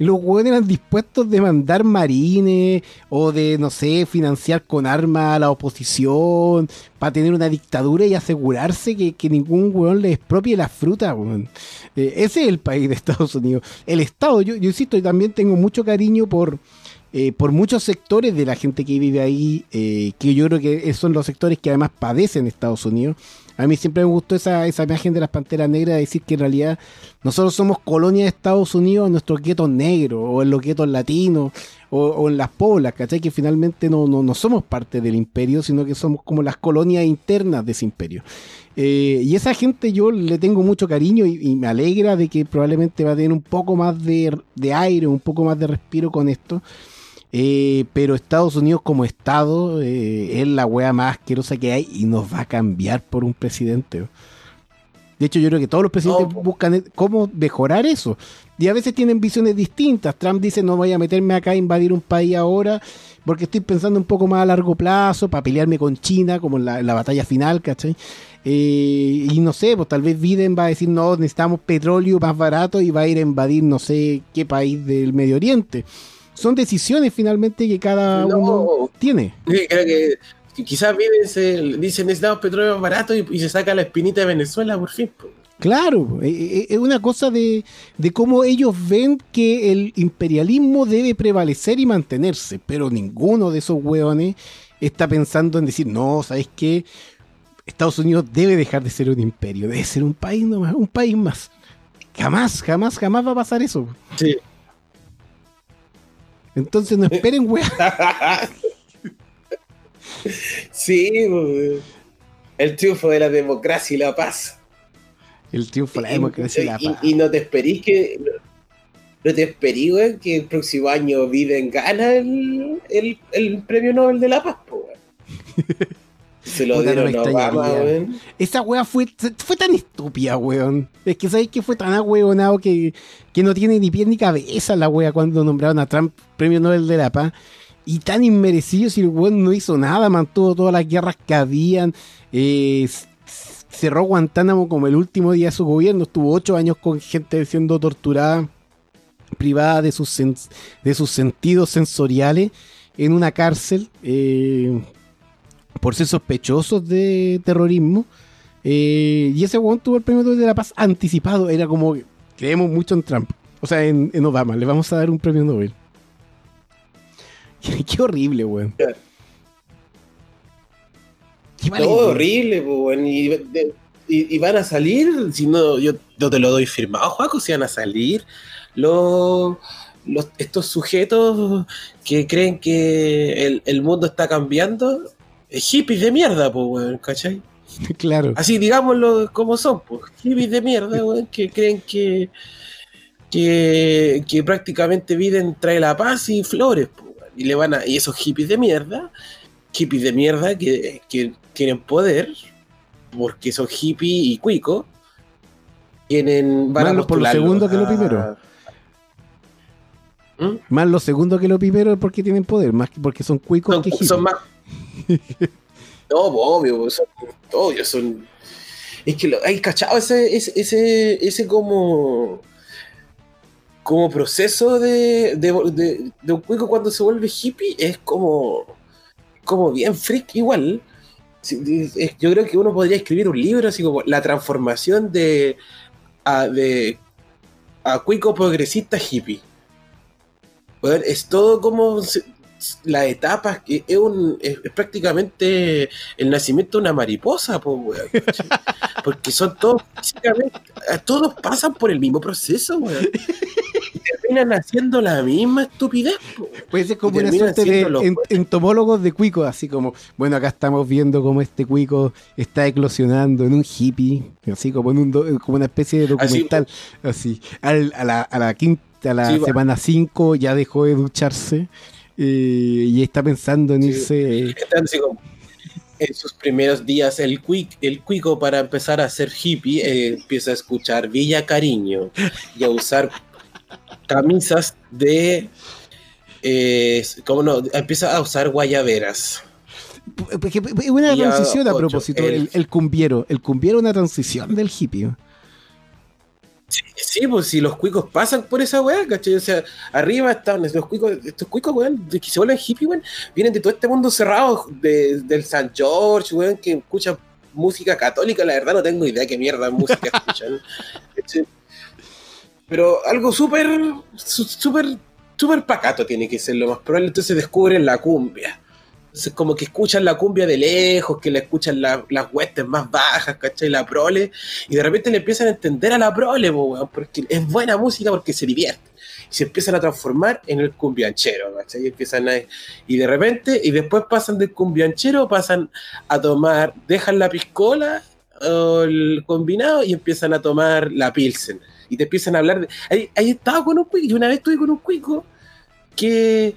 E: Los hueones eran dispuestos de mandar marines o de, no sé, financiar con armas a la oposición para tener una dictadura y asegurarse que, que ningún hueón le expropie las frutas, weón. Eh, ese es el país de Estados Unidos. El Estado, yo, yo insisto, y también tengo mucho cariño por, eh, por muchos sectores de la gente que vive ahí, eh, que yo creo que son los sectores que además padecen Estados Unidos. A mí siempre me gustó esa, esa imagen de las panteras negras, de decir que en realidad nosotros somos colonia de Estados Unidos en nuestros guetos negros, o en los guetos latinos, o, en las poblas, ¿cachai? Que finalmente no, no, no somos parte del imperio, sino que somos como las colonias internas de ese imperio. Eh, y esa gente yo le tengo mucho cariño y, y me alegra de que probablemente va a tener un poco más de, de aire, un poco más de respiro con esto. Eh, pero Estados Unidos como Estado eh, es la wea más asquerosa que hay y nos va a cambiar por un presidente. De hecho, yo creo que todos los presidentes
F: No,
E: buscan cómo mejorar eso. Y a veces tienen visiones distintas. Trump dice, no voy a meterme acá a invadir un país ahora porque estoy pensando un poco más a largo plazo para pelearme con China, como en la, en la batalla final, ¿cachai? Eh, y no sé, pues tal vez Biden va a decir, no, necesitamos petróleo más barato y va a ir a invadir no sé qué país del Medio Oriente. Son decisiones finalmente que cada
F: No.
E: uno tiene.
F: Creo que, que quizás viven, se, dicen necesitamos petróleo barato y, y se saca la espinita de Venezuela por fin.
E: Claro, eh, eh, es una cosa de, de cómo ellos ven que el imperialismo debe prevalecer y mantenerse, pero ninguno de esos hueones está pensando en decir, no, ¿sabes qué? Estados Unidos debe dejar de ser un imperio, debe ser un país nomás, un país más. Jamás, jamás, jamás va a pasar eso.
F: Sí.
E: Entonces no esperen, weón.
F: sí, po. el triunfo de la democracia y la paz.
E: El triunfo de la democracia y la paz.
F: y no te esperís que. No te esperís, weón, que el próximo año Biden gana el, el, el premio Nobel de la Paz, weón. Se lo
E: Puta, no
F: dieron
E: me
F: a Obama, weón.
E: Esa wea fue, fue tan estúpida, weón. Es que sabéis que fue tan ahueonado que, que no tiene ni pie ni cabeza la wea cuando nombraron a Trump premio Nobel de la Paz. Y tan inmerecido si el weón no hizo nada, mantuvo todas las guerras que habían. eh, cerró Guantánamo como el último día de su gobierno. Estuvo ocho años con gente siendo torturada, privada de sus, de sus sentidos sensoriales en una cárcel. eh, por ser sospechosos de terrorismo. Eh, y ese weón tuvo el premio Nobel de la Paz anticipado. Era como, creemos mucho en Trump. O sea, en, en Obama. Le vamos a dar un premio Nobel. Qué, qué horrible, weón. Qué mala
F: Todo
E: idea.
F: horrible, weón. Y, de- y- y van a salir, si no, yo no te lo doy firmado, Juaco, si van a salir los, los- estos sujetos que creen que el, el mundo está cambiando, hippies de mierda, pues, weón, ¿cachai?
E: Claro.
F: Así digámoslo como son, pues, hippies de mierda, weón, que creen que, que, que prácticamente Biden trae la paz y flores, pues, weón. y le van a, y esos hippies de mierda, hippies de mierda que, que tienen poder, porque son hippies y cuicos, tienen, van a
E: Malo por lo segundo que lo
F: a-
E: primero.
F: ¿Mm?
E: Más lo segundo que lo primero es porque tienen poder, más que porque son cuicos
F: Son,
E: que hippies.
F: son más. no, pues, obvio, son, obvio, son. Es que lo, hay cachado ese, ese, ese, como. Como proceso de, de, un cuico cuando se vuelve hippie es como. Como bien freak igual. Yo creo que uno podría escribir un libro así como la transformación de. A, de a cuico progresista hippie. Es todo como las etapas, que es, un, es, es prácticamente el nacimiento de una mariposa, po, weón, porque son todos a todos pasan por el mismo proceso, weón. y terminan haciendo la misma estupidez. po.
E: Puede ser como una suerte de en- entomólogos de cuicos, así como, bueno, acá estamos viendo cómo este cuico está eclosionando en un hippie, así como en un do- como una especie de documental, así. Al- a la, a la quinta, a la
F: Sí,
E: semana 5 ya dejó de ducharse eh, y está pensando en
F: Sí.
E: irse. eh,
F: en sus primeros días, el, cuic, el cuico para empezar a ser hippie eh, empieza a escuchar Villa Cariño y a usar camisas de... Eh, ¿Cómo no? Empieza a usar guayaberas.
E: Es una
F: a
E: transición a propósito,
F: el-
E: el, el cumbiero. El cumbiero es una transición del hippie.
F: Sí, sí, pues si los cuicos pasan por esa weá, ¿cachai? O sea, arriba están los cuicos, estos cuicos, weón, que se vuelven hippie, weón, vienen de todo este mundo cerrado, de- del San George, weón, que escuchan música católica, la verdad no tengo idea qué mierda música escuchan. Pero algo súper, súper, súper pacato tiene que ser lo más probable, entonces descubren la cumbia. Como que escuchan la cumbia de lejos, que la escuchan la- las huestes más bajas, ¿cachai? La prole, y de repente le empiezan a entender a la prole, weón, porque es buena música porque se divierte. Y se empiezan a transformar en el cumbianchero, ¿cachai? Y, empiezan a- y de repente, y después pasan del cumbianchero, pasan a tomar, dejan la piscola o el combinado y empiezan a tomar la pilsen. Y te empiezan a hablar de... Ahí, ahí estaba con un cuico, yo una vez estuve con un cuico que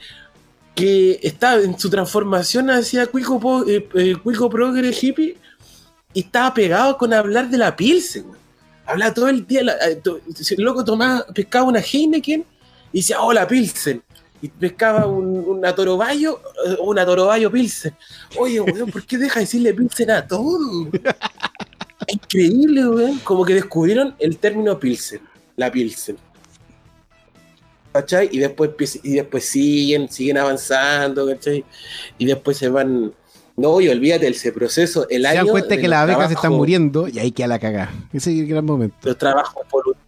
F: que estaba en su transformación hacia Cuico, eh, eh, Cuico Progre Hippie y estaba pegado con hablar de la Pilsen. güey. Hablaba todo el día, la- eh, el loco tomaba, pescaba una Heineken y decía, oh, la Pilsen. Y pescaba un, una Torobayo, eh, una Torobayo Pilsen. Oye, weón, ¿por qué deja de decirle Pilsen a todo? Increíble, weón. Como que descubrieron el término Pilsen, la Pilsen. ¿Cachai? Y después, y después siguen, siguen avanzando, ¿cachai? Y después se van. No, y olvídate, ese proceso, el
E: Se
F: año.
E: dan cuenta que las abejas se están muriendo y hay que a la cagada. Ese es el gran momento.
F: Los trabajos,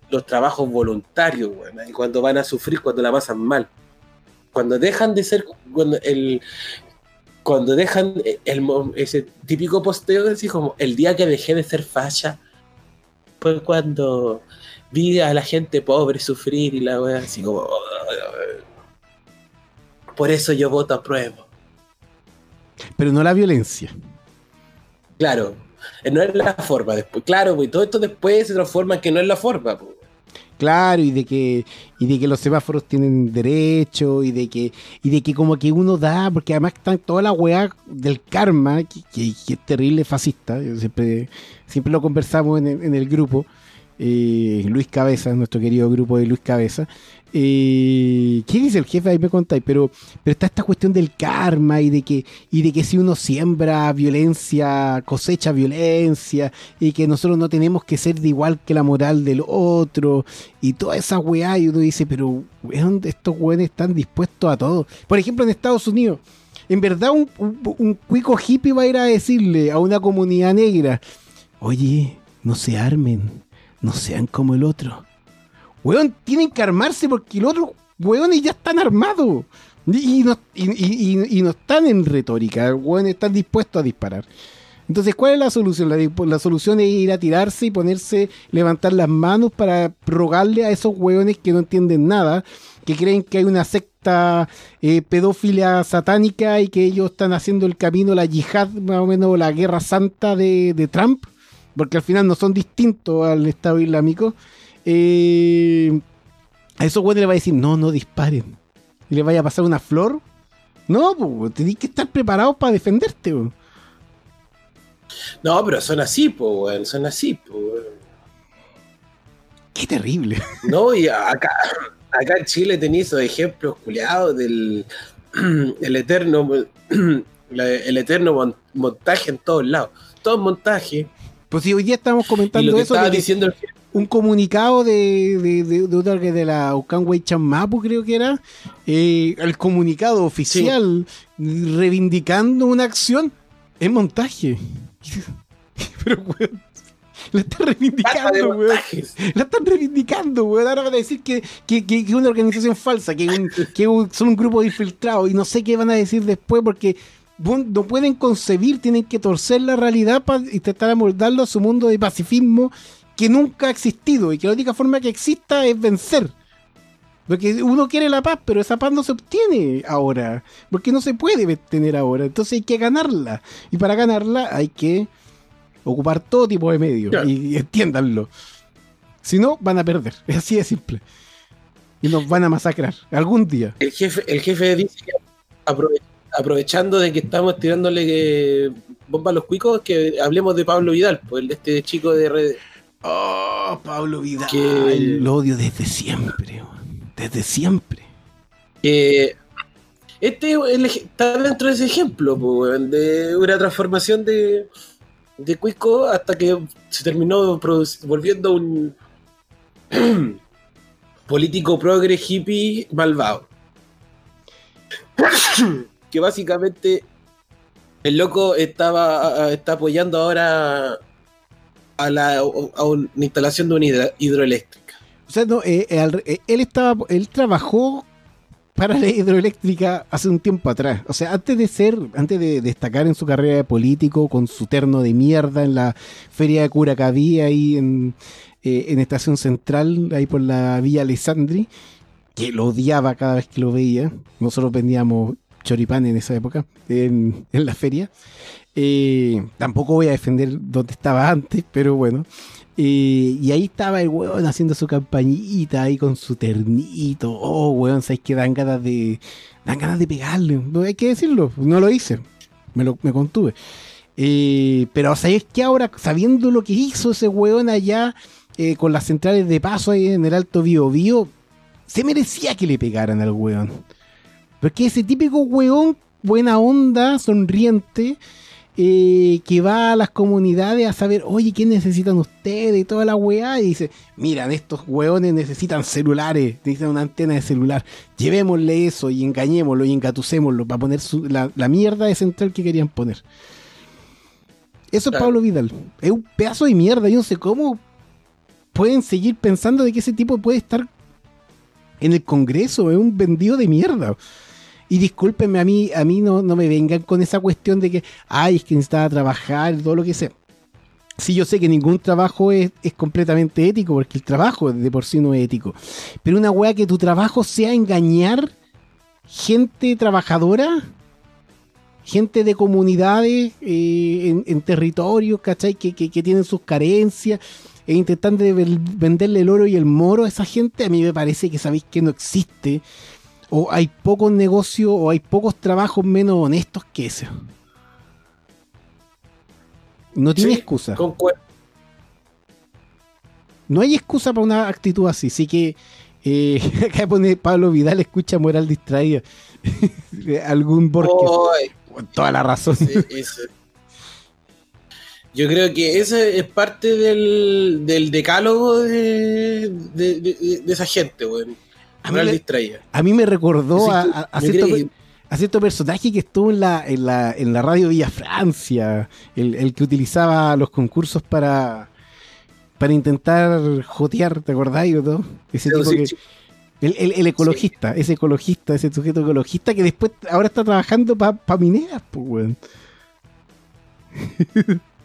F: los trabajos voluntarios, ahí cuando van a sufrir, cuando la pasan mal. Cuando dejan de ser. Cuando el. Cuando dejan el, mo- ese típico posteo de así como el día que dejé de ser facha fue cuando vi a la gente pobre sufrir y la wea así como por eso yo voto a prueba.
E: Pero no la violencia.
F: Claro, eh, no es la forma después. Claro, pues todo esto después se transforma en que no es la forma. pues.
E: Claro, y de que, y de que los semáforos tienen derecho, y de que, y de que como que uno da, porque además están toda la weá del karma, que, que- que es terrible fascista, yo siempre, siempre lo conversamos en el, en el grupo, eh, Luis Cabeza, nuestro querido grupo de Luis Cabeza. Eh, ¿Qué dice el jefe? Ahí me contáis, pero, pero está esta cuestión del karma y de que, y de que si uno siembra violencia, cosecha violencia, y que nosotros no tenemos que ser de igual que la moral del otro, y toda esa weá, y uno dice, pero weón, estos weones están dispuestos a todo. Por ejemplo, en Estados Unidos, en verdad un, cuico hippie va a ir a decirle a una comunidad negra, oye, no se armen, no sean como el otro. Weón, tienen que armarse porque los otros weones ya están armados. Y, no, y- no están en retórica, weón, están dispuestos a disparar. Entonces, ¿cuál es la solución? La, la solución es ir a tirarse y ponerse, levantar las manos para rogarle a esos hueones que no entienden nada, que creen que hay una secta eh, pedófila satánica y que ellos están haciendo el camino, la yihad, más o menos la guerra santa de, de Trump, porque al final no son distintos al Estado Islámico. Eh, a esos hueones le va a decir, no, no disparen. Y le vaya a pasar una flor. No, pues, tenés que estar preparados para defenderte.
F: No, pero son así, po, weón, son así, po, weón.
E: Qué terrible.
F: No, y acá, acá en Chile tenéis esos ejemplos culiados del el eterno el eterno mon- montaje en todos lados. Todo montaje.
E: Pues si hoy día estamos
F: Y
E: comentando
F: lo que
E: eso,
F: estaba
E: de que
F: diciendo
E: un comunicado de, de, de, de otra de la Ucanway Chamapu, creo que era, eh, el comunicado oficial reivindicando una acción es montaje. Pero, weón, la está
F: Basta de
E: reivindicando, weón. La están reivindicando, weón. Ahora van a decir que, que, que, que es una organización falsa, que, un- que un- son un grupo de infiltrados y no sé qué van a decir después porque no pueden concebir, tienen que torcer la realidad para intentar amoldarlo a su mundo de pacifismo que nunca ha existido y que la única forma que exista es vencer. Porque uno quiere la paz, pero esa paz no se obtiene ahora. Porque no se puede tener ahora. Entonces hay que ganarla. Y para ganarla hay que ocupar todo tipo de medios.
F: Claro.
E: Y, entiéndanlo. Si no, van a perder. Es así de simple. Y nos van a masacrar. Algún día.
F: El jefe, el jefe dice que aprovechando de que estamos tirándole eh, bomba a los cuicos, que hablemos de Pablo Vidal, pues el de este chico de red.
E: Oh, Pablo Vidal.
F: Que-
E: Lo odio desde siempre. Desde siempre.
F: que este el está dentro de ese ejemplo weón, de una transformación de, de Cuico hasta que se terminó volviendo un político progre hippie malvado. que básicamente el loco estaba está apoyando ahora a la a una instalación de una hidroeléctrica.
E: O sea, no, eh, eh, eh, él estaba, él trabajó para la hidroeléctrica hace un tiempo atrás. O sea, antes de ser, antes de destacar en su carrera de político con su terno de mierda en la feria de Curacaví ahí en, eh, en Estación Central, ahí por la Villa Alessandri, que lo odiaba cada vez que lo veía. Nosotros vendíamos choripán en esa época, en, la feria. Eh, tampoco voy a defender donde estaba antes, pero bueno. Eh, y ahí estaba el weón haciendo su campañita ahí con su ternito. Oh, weón, sabes que dan ganas de. Dan ganas de pegarle. No hay que decirlo. No lo hice. Me, lo, me contuve. Eh, pero sabes que ahora, sabiendo lo que hizo ese weón allá con las centrales de paso ahí en el Alto Bio Bio, se merecía que le pegaran al weón. Porque ese típico weón, buena onda, sonriente, eh, que va a las comunidades a saber, oye, ¿qué necesitan ustedes? Y toda la weá, y dice, miran, estos weones necesitan celulares, necesitan una antena de celular, llevémosle eso y engañémoslo y engatusémoslo para poner su- la, la mierda de central que querían poner. Eso es. Pablo Vidal. Es un pedazo de mierda. Yo no sé cómo pueden seguir pensando de que ese tipo puede estar en el Congreso. Es un vendido de mierda. Y discúlpenme, a mí, a mí no, no me vengan con esa cuestión de que, ay, es que necesitaba trabajar, todo lo que sea. Sí, yo sé que ningún trabajo es, es completamente ético, porque el trabajo de por sí no es ético. Pero una weá que tu trabajo sea engañar gente trabajadora, gente de comunidades eh, en, territorios, ¿cachai? Que, que, tienen sus carencias, e intentando de venderle el oro y el moro a esa gente, a mí me parece que sabéis que no existe o hay pocos negocios o hay pocos trabajos menos honestos que ese. No tiene
F: Sí,
E: excusa. No hay excusa para una actitud así. Así que eh, acá pone Pablo Vidal, escucha moral distraída. Algún Borges. Con toda la razón.
F: sí, eso. Yo creo que ese es parte del, del decálogo de, de, de- de esa gente, weón.
E: A mí me-
F: distraída.
E: A mí me recordó a, a- a cierto,
F: creo que-
E: a cierto personaje que estuvo en la, en la, en la radio Villa Francia, el, el que utilizaba los concursos para, para intentar jotear, ¿te acordáis o no? Ese tipo
F: sí,
E: que-
F: sí.
E: el, el- el ecologista, ese ecologista, ese sujeto ecologista que después ahora está trabajando para mineras, pues, weón.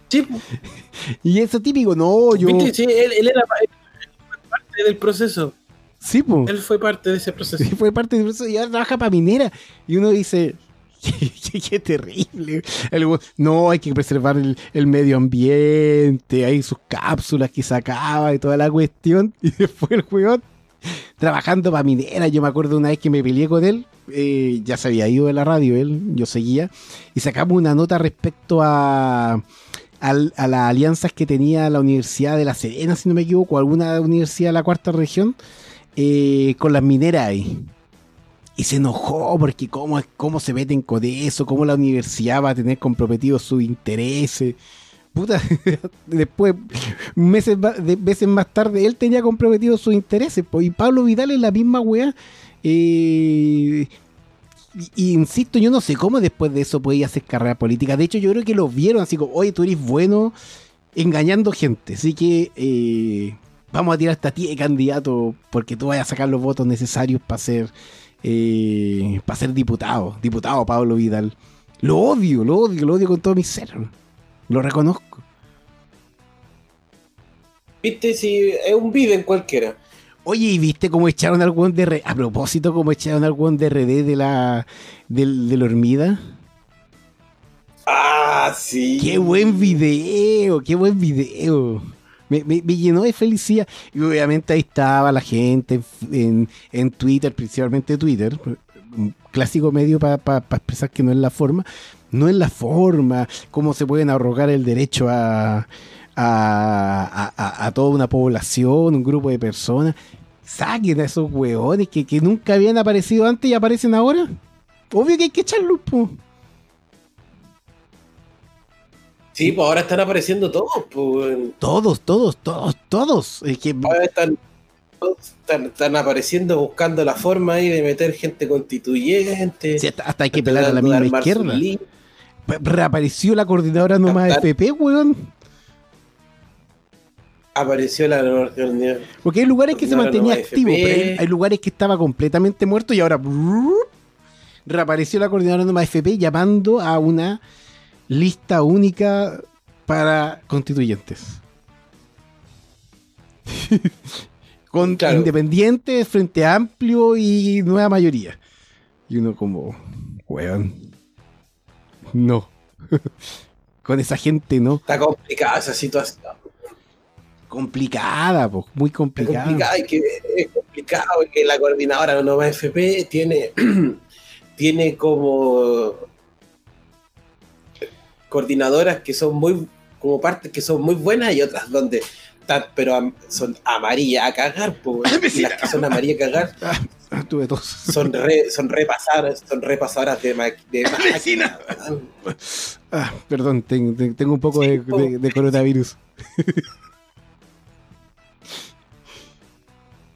F: Sí,
E: Y eso típico, no, yo.
F: Sí, él, él era parte del proceso.
E: Sí, pues.
F: Él fue parte de ese proceso.
E: Sí, fue parte de eso y ahora trabaja para minera. Y uno dice, qué, qué- qué terrible. El no, hay que preservar el, el medio ambiente, hay sus cápsulas que sacaba y toda la cuestión. Y después el weón trabajando para minera. Yo me acuerdo una vez que me peleé con él, eh, ya se había ido de la radio él, yo seguía, y sacamos una nota respecto a... a las alianzas que tenía la Universidad de La Serena, si no me equivoco, alguna universidad de la cuarta región, eh, con las mineras ahí. Y se enojó porque cómo, cómo se meten con eso, cómo la universidad va a tener comprometidos sus intereses. Puta, después, meses, meses más tarde, él tenía comprometidos sus intereses. y Pablo Vidal es la misma weá. eh, insisto, yo no sé cómo después de eso podía hacer carrera política. De hecho, yo creo que lo vieron así como, oye, tú eres bueno engañando gente. Así que eh, vamos a tirar esta tía de candidato porque tú vayas a sacar los votos necesarios para ser, eh, para ser diputado. Diputado Pablo Vidal. Lo odio, lo odio, lo odio con todo mi ser. Lo reconozco.
F: ¿Viste? Si es un en cualquiera.
E: Oye, ¿y viste cómo echaron al weón de RD? A propósito, cómo echaron al weón de RD de la, del, de la hormida.
F: Ah, sí.
E: ¡Qué buen video! ¡Qué buen video! Me, me- llenó de felicidad. Y obviamente ahí estaba la gente en, en- Twitter, principalmente Twitter, un clásico medio para expresar que no es la forma. No es la forma, cómo se pueden arrogar el derecho a, a, a- a- a toda una población, un grupo de personas. Saquen a esos hueones que, que nunca habían aparecido antes y aparecen ahora. Obvio que hay que echarlos, po.
F: Sí, pues ahora están apareciendo todos. Pues.
E: Todos, todos, todos, todos. Es que
F: ahora están, Están, están apareciendo buscando la forma ahí de meter gente constituyente.
E: Sí, hasta, hasta hay que pelar a la misma izquierda. Reapareció la coordinadora nomás. FP, weón.
F: Apareció la
E: Porque hay lugares que se
F: Coordinadora
E: mantenía activo,
F: FP.
E: pero hay, hay lugares que estaba completamente muerto y ahora brrr, reapareció la coordinadora nomás FP llamando a una lista única para constituyentes. Con
F: Claro.
E: independientes, Frente Amplio y Nueva Mayoría. Y uno como, weón, no. Con esa gente no.
F: Está complicada esa situación.
E: Complicada, po, muy complicada.
F: complicado, y que es complicado que la coordinadora Noma FP tiene, tiene como coordinadoras que son muy, como partes que son muy buenas y otras donde están, pero am- son amarillas a cagar, po, y las que son amarillas a cagar
E: Ah, tuve tos.
F: son re, son repasadoras, son repasadoras de, ma- de máquina.
E: Ah, perdón, ten- ten- tengo un poco
F: Sí,
E: de,
F: po.
E: de- de coronavirus.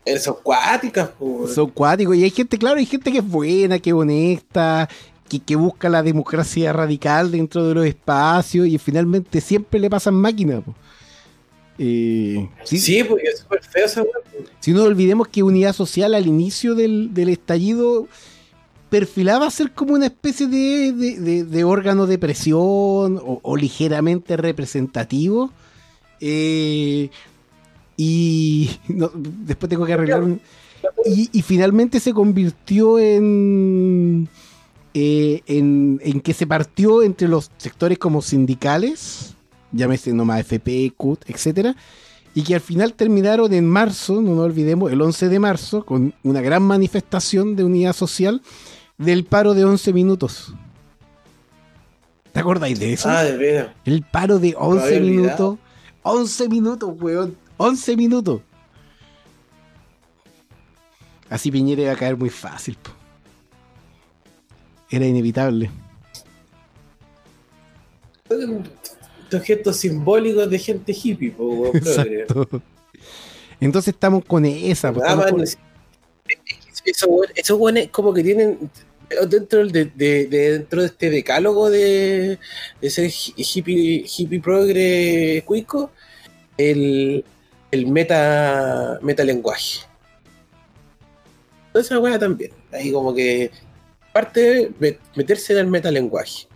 F: Eh, Son cuáticas, po.
E: Son cuáticos. Y hay gente, claro, hay gente que es buena, que es honesta, que, que busca la democracia radical dentro de los espacios y finalmente siempre le pasan máquinas. Eh, sí,
F: Sí, porque es súper feo esa po.
E: Si no olvidemos que Unidad Social al inicio del, del estallido perfilaba ser como una especie de, de- de- de órgano de presión o, o ligeramente representativo. Eh, y no, después tengo que arreglar un... Y, y finalmente se convirtió en, eh, en, en que se partió entre los sectores como sindicales, llámese nomás FP, CUT, etcétera, y que al final terminaron en marzo, no nos olvidemos, el 11 de marzo, con una gran manifestación de unidad social del paro de 11 minutos. ¿Te acordáis de eso?
F: Ah, de veras.
E: el paro de 11
F: había olvidado.
E: minutos. 11 minutos, weón. 11 minutos. Así Piñera iba a caer muy fácil. po. Era inevitable.
F: Gestos simbólicos de gente hippie, po.
E: Exacto. Entonces estamos con esa. po,
F: Ah,
E: estamos
F: man,
E: con-
F: es- Esos weones- esos weones como que tienen dentro de, de- de- dentro de este decálogo de, de ser hi- hippie, hippie progre cuico, el, el meta, metalenguaje. Esa wea también. Ahí como que parte de me- meterse en el metalenguaje.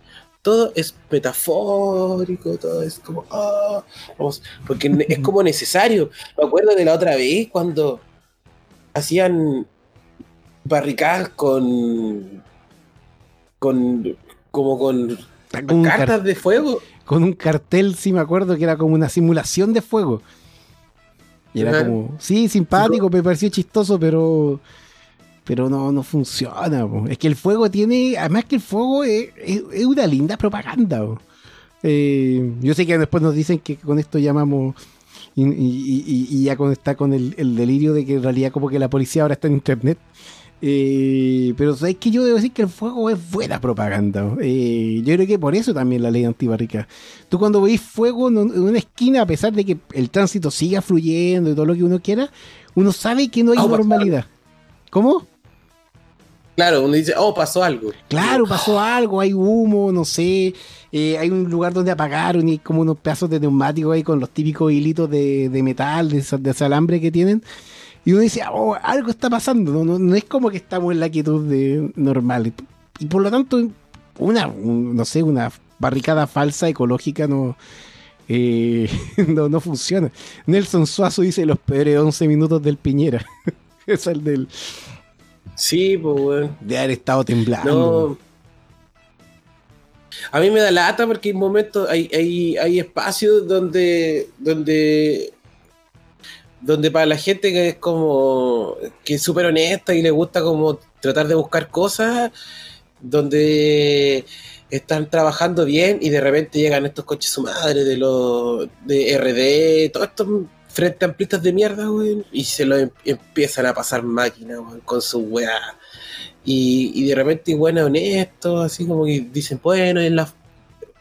F: Todo es metafórico, todo es como, ah, vamos, porque es como necesario. Me acuerdo de la otra vez cuando hacían barricadas con, con, como con
E: con
F: cartas de fuego.
E: con un cartel, sí me acuerdo que era como una simulación de fuego. Y era
F: Ajá.
E: como, sí, simpático, me pareció chistoso, pero pero no, no funciona. po. Es que el fuego tiene, además que el fuego es, es- es una linda propaganda. Eh, yo sé que después nos dicen que con esto llamamos y, y- y- y ya con, está con el, el delirio de que en realidad como que la policía ahora está en internet. Eh, pero sabes que yo debo decir que el fuego es buena propaganda. Eh, yo creo que por eso también la ley antibarrica. Tú cuando veis fuego en un- en una esquina, a pesar de que el tránsito siga fluyendo y todo lo que uno quiera, uno sabe que no hay
F: Ah,
E: normalidad. ¿Cómo?
F: Claro, uno dice, oh, pasó algo.
E: Claro, pasó algo, hay humo, no sé, eh, hay un lugar donde apagaron y como unos pedazos de neumáticos ahí con los típicos hilitos de, metal, de, de alambre que tienen. Y uno dice, oh, algo está pasando, no, no, no es como que estamos en la quietud de, normal. Y por lo tanto, una, un- no sé, una barricada falsa ecológica no, eh, no, no funciona. Nelson Suazo dice los peores 11 minutos del Piñera. es el del,
F: Sí, pues, weón.
E: de haber estado temblando.
F: No. A mí me da lata porque hay momentos, hay, hay, hay espacios donde, donde, donde para la gente que es como, que es súper honesta y le gusta como tratar de buscar cosas, donde están trabajando bien y de repente llegan estos coches su madre de los de RD, todos estos frente amplistas de mierda, güey, y se lo em- empiezan a pasar máquinas, güey, con su weá. Y, y de repente, bueno, honestos, así como que dicen, bueno, en la,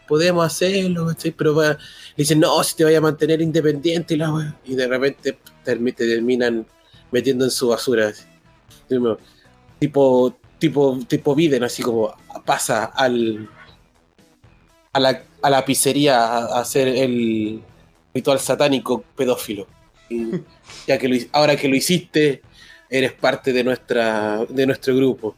F: podemos hacerlo, ¿cachai? Pero le dicen, no, si te vaya a mantener independiente y la weá. Y de repente te terminan metiendo en su basura. Tipo, tipo, tipo Biden, así como pasa al a la, a la pizzería a, a hacer el ritual satánico pedófilo. Y ya que lo, ahora que lo hiciste, eres parte de nuestra de nuestro grupo.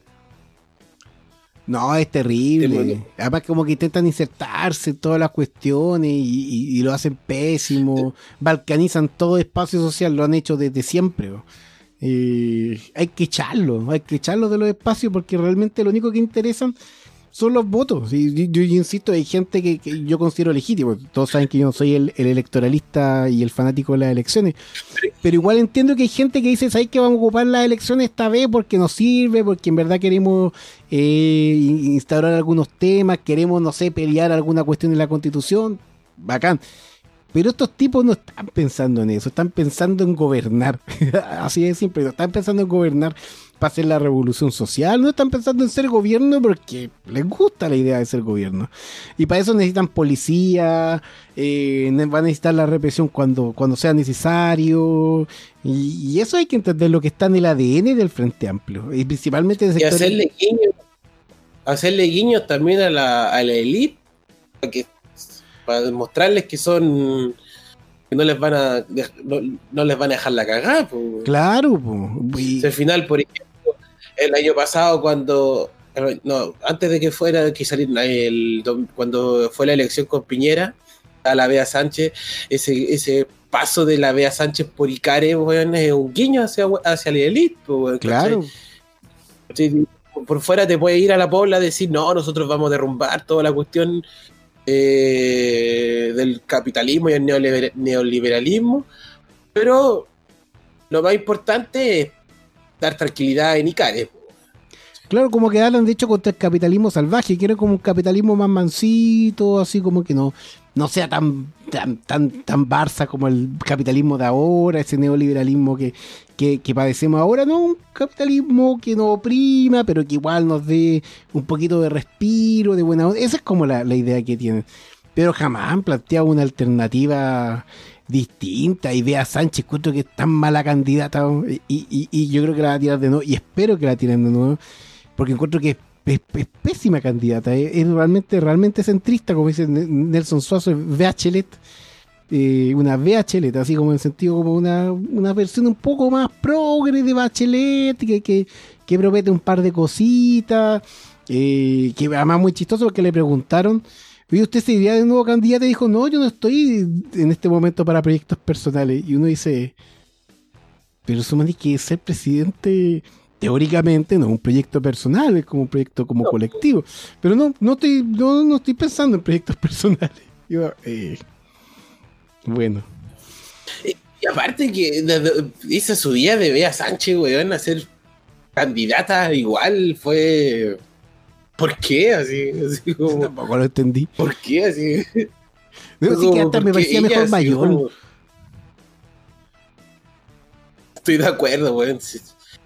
E: No, es terrible. Además, como que intentan insertarse en todas las cuestiones y, y- y lo hacen pésimo. Balcanizan todo espacio social, lo han hecho desde siempre. Eh, hay que echarlo, hay que echarlo de los espacios porque realmente lo único que interesan son los votos. Y yo, insisto, hay gente que, yo considero legítimo. Todos saben que yo no soy el, el electoralista y el fanático de las elecciones. Pero igual entiendo que hay gente que dice, ¿sabes que vamos a ocupar las elecciones esta vez porque nos sirve? Porque en verdad queremos eh, in- instaurar algunos temas, queremos, no sé, pelear alguna cuestión en la constitución. Bacán. Pero estos tipos no están pensando en eso, están pensando en gobernar. Así de simple, no están pensando en gobernar para hacer la revolución social, no están pensando en ser gobierno porque les gusta la idea de ser gobierno. Y para eso necesitan policía, eh, van a necesitar la represión cuando, cuando sea necesario. Y, y eso hay que entender lo que está en el ADN del Frente Amplio. Y principalmente
F: Y hacerle guiños, hacerle guiños también a la, a la elite para que para demostrarles que son que no les van a no, no les van a dejar la cagada. pues.
E: Claro, po. Y-
F: Si al final, por ejemplo, el año pasado cuando no, antes de que fuera que saliera el cuando fue la elección con Piñera a la Bea Sánchez, ese, ese paso de la Bea Sánchez por Icare, weón, es un guiño hacia, hacia la elite,
E: claro.
F: Sí, por fuera te puede ir a la pobla a decir, no, nosotros vamos a derrumbar toda la cuestión eh, del capitalismo y el neoliber- neoliberalismo, pero lo más importante es dar tranquilidad en Icare.
E: Claro, como que hablan de hecho contra el capitalismo salvaje, quieren como un capitalismo más mansito, así como que no, no sea tan, tan, tan, tan barça como el capitalismo de ahora, ese neoliberalismo que, que, que padecemos ahora, no, un capitalismo que nos oprima, pero que igual nos dé un poquito de respiro, de buena onda. Esa es como la, la idea que tienen. Pero jamás han planteado una alternativa distinta. Y vea Sánchez, encuentro que es tan mala candidata y, y- y yo creo que la va a tirar de nuevo y espero que la tiren de nuevo porque encuentro que es, pésima candidata, es, realmente, realmente centrista, como dice Nelson Suazo, es Bachelet, eh, una Bachelet, así como en sentido como una, una versión un poco más progre de Bachelet, que, que, que promete un par de cositas, eh, que además muy chistoso porque le preguntaron, oye, ¿usted se iría de nuevo candidato? Y dijo, no, yo no estoy en este momento para proyectos personales. Y uno dice, pero Sumani que ser presidente teóricamente no es un proyecto personal, es como un proyecto como colectivo. Pero no, no estoy, no, no estoy pensando en proyectos personales. Yo, eh, bueno,
F: Y aparte que de- esa subida de Bea Sánchez, weón, a ser candidata igual fue... ¿Por qué? Así, así como,
E: tampoco lo entendí.
F: ¿Por qué? Así,
E: No, sí que hasta me parecía
F: ella
E: mejor mayor.
F: como- Estoy de acuerdo, weón.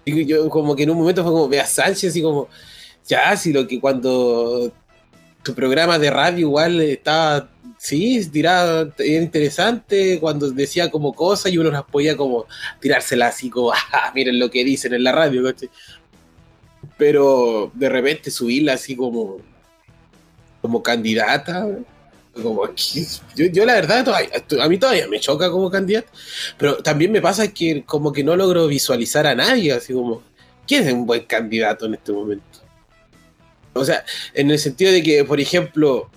F: Yo como que en un momento fue como Bea Sánchez, así como, ya, si lo que cuando tu programa de radio igual estaba, sí, tiraba, era interesante, cuando decía como cosas y uno las podía como tirársela así como, ah, miren lo que dicen en la radio, ¿cachai? Pero de repente subirla así como, como candidata, como yo, yo la verdad todavía- a mí todavía me choca como candidato pero también me pasa que como que no logro visualizar a nadie así como quién es un buen candidato en este momento o sea en el sentido de que por ejemplo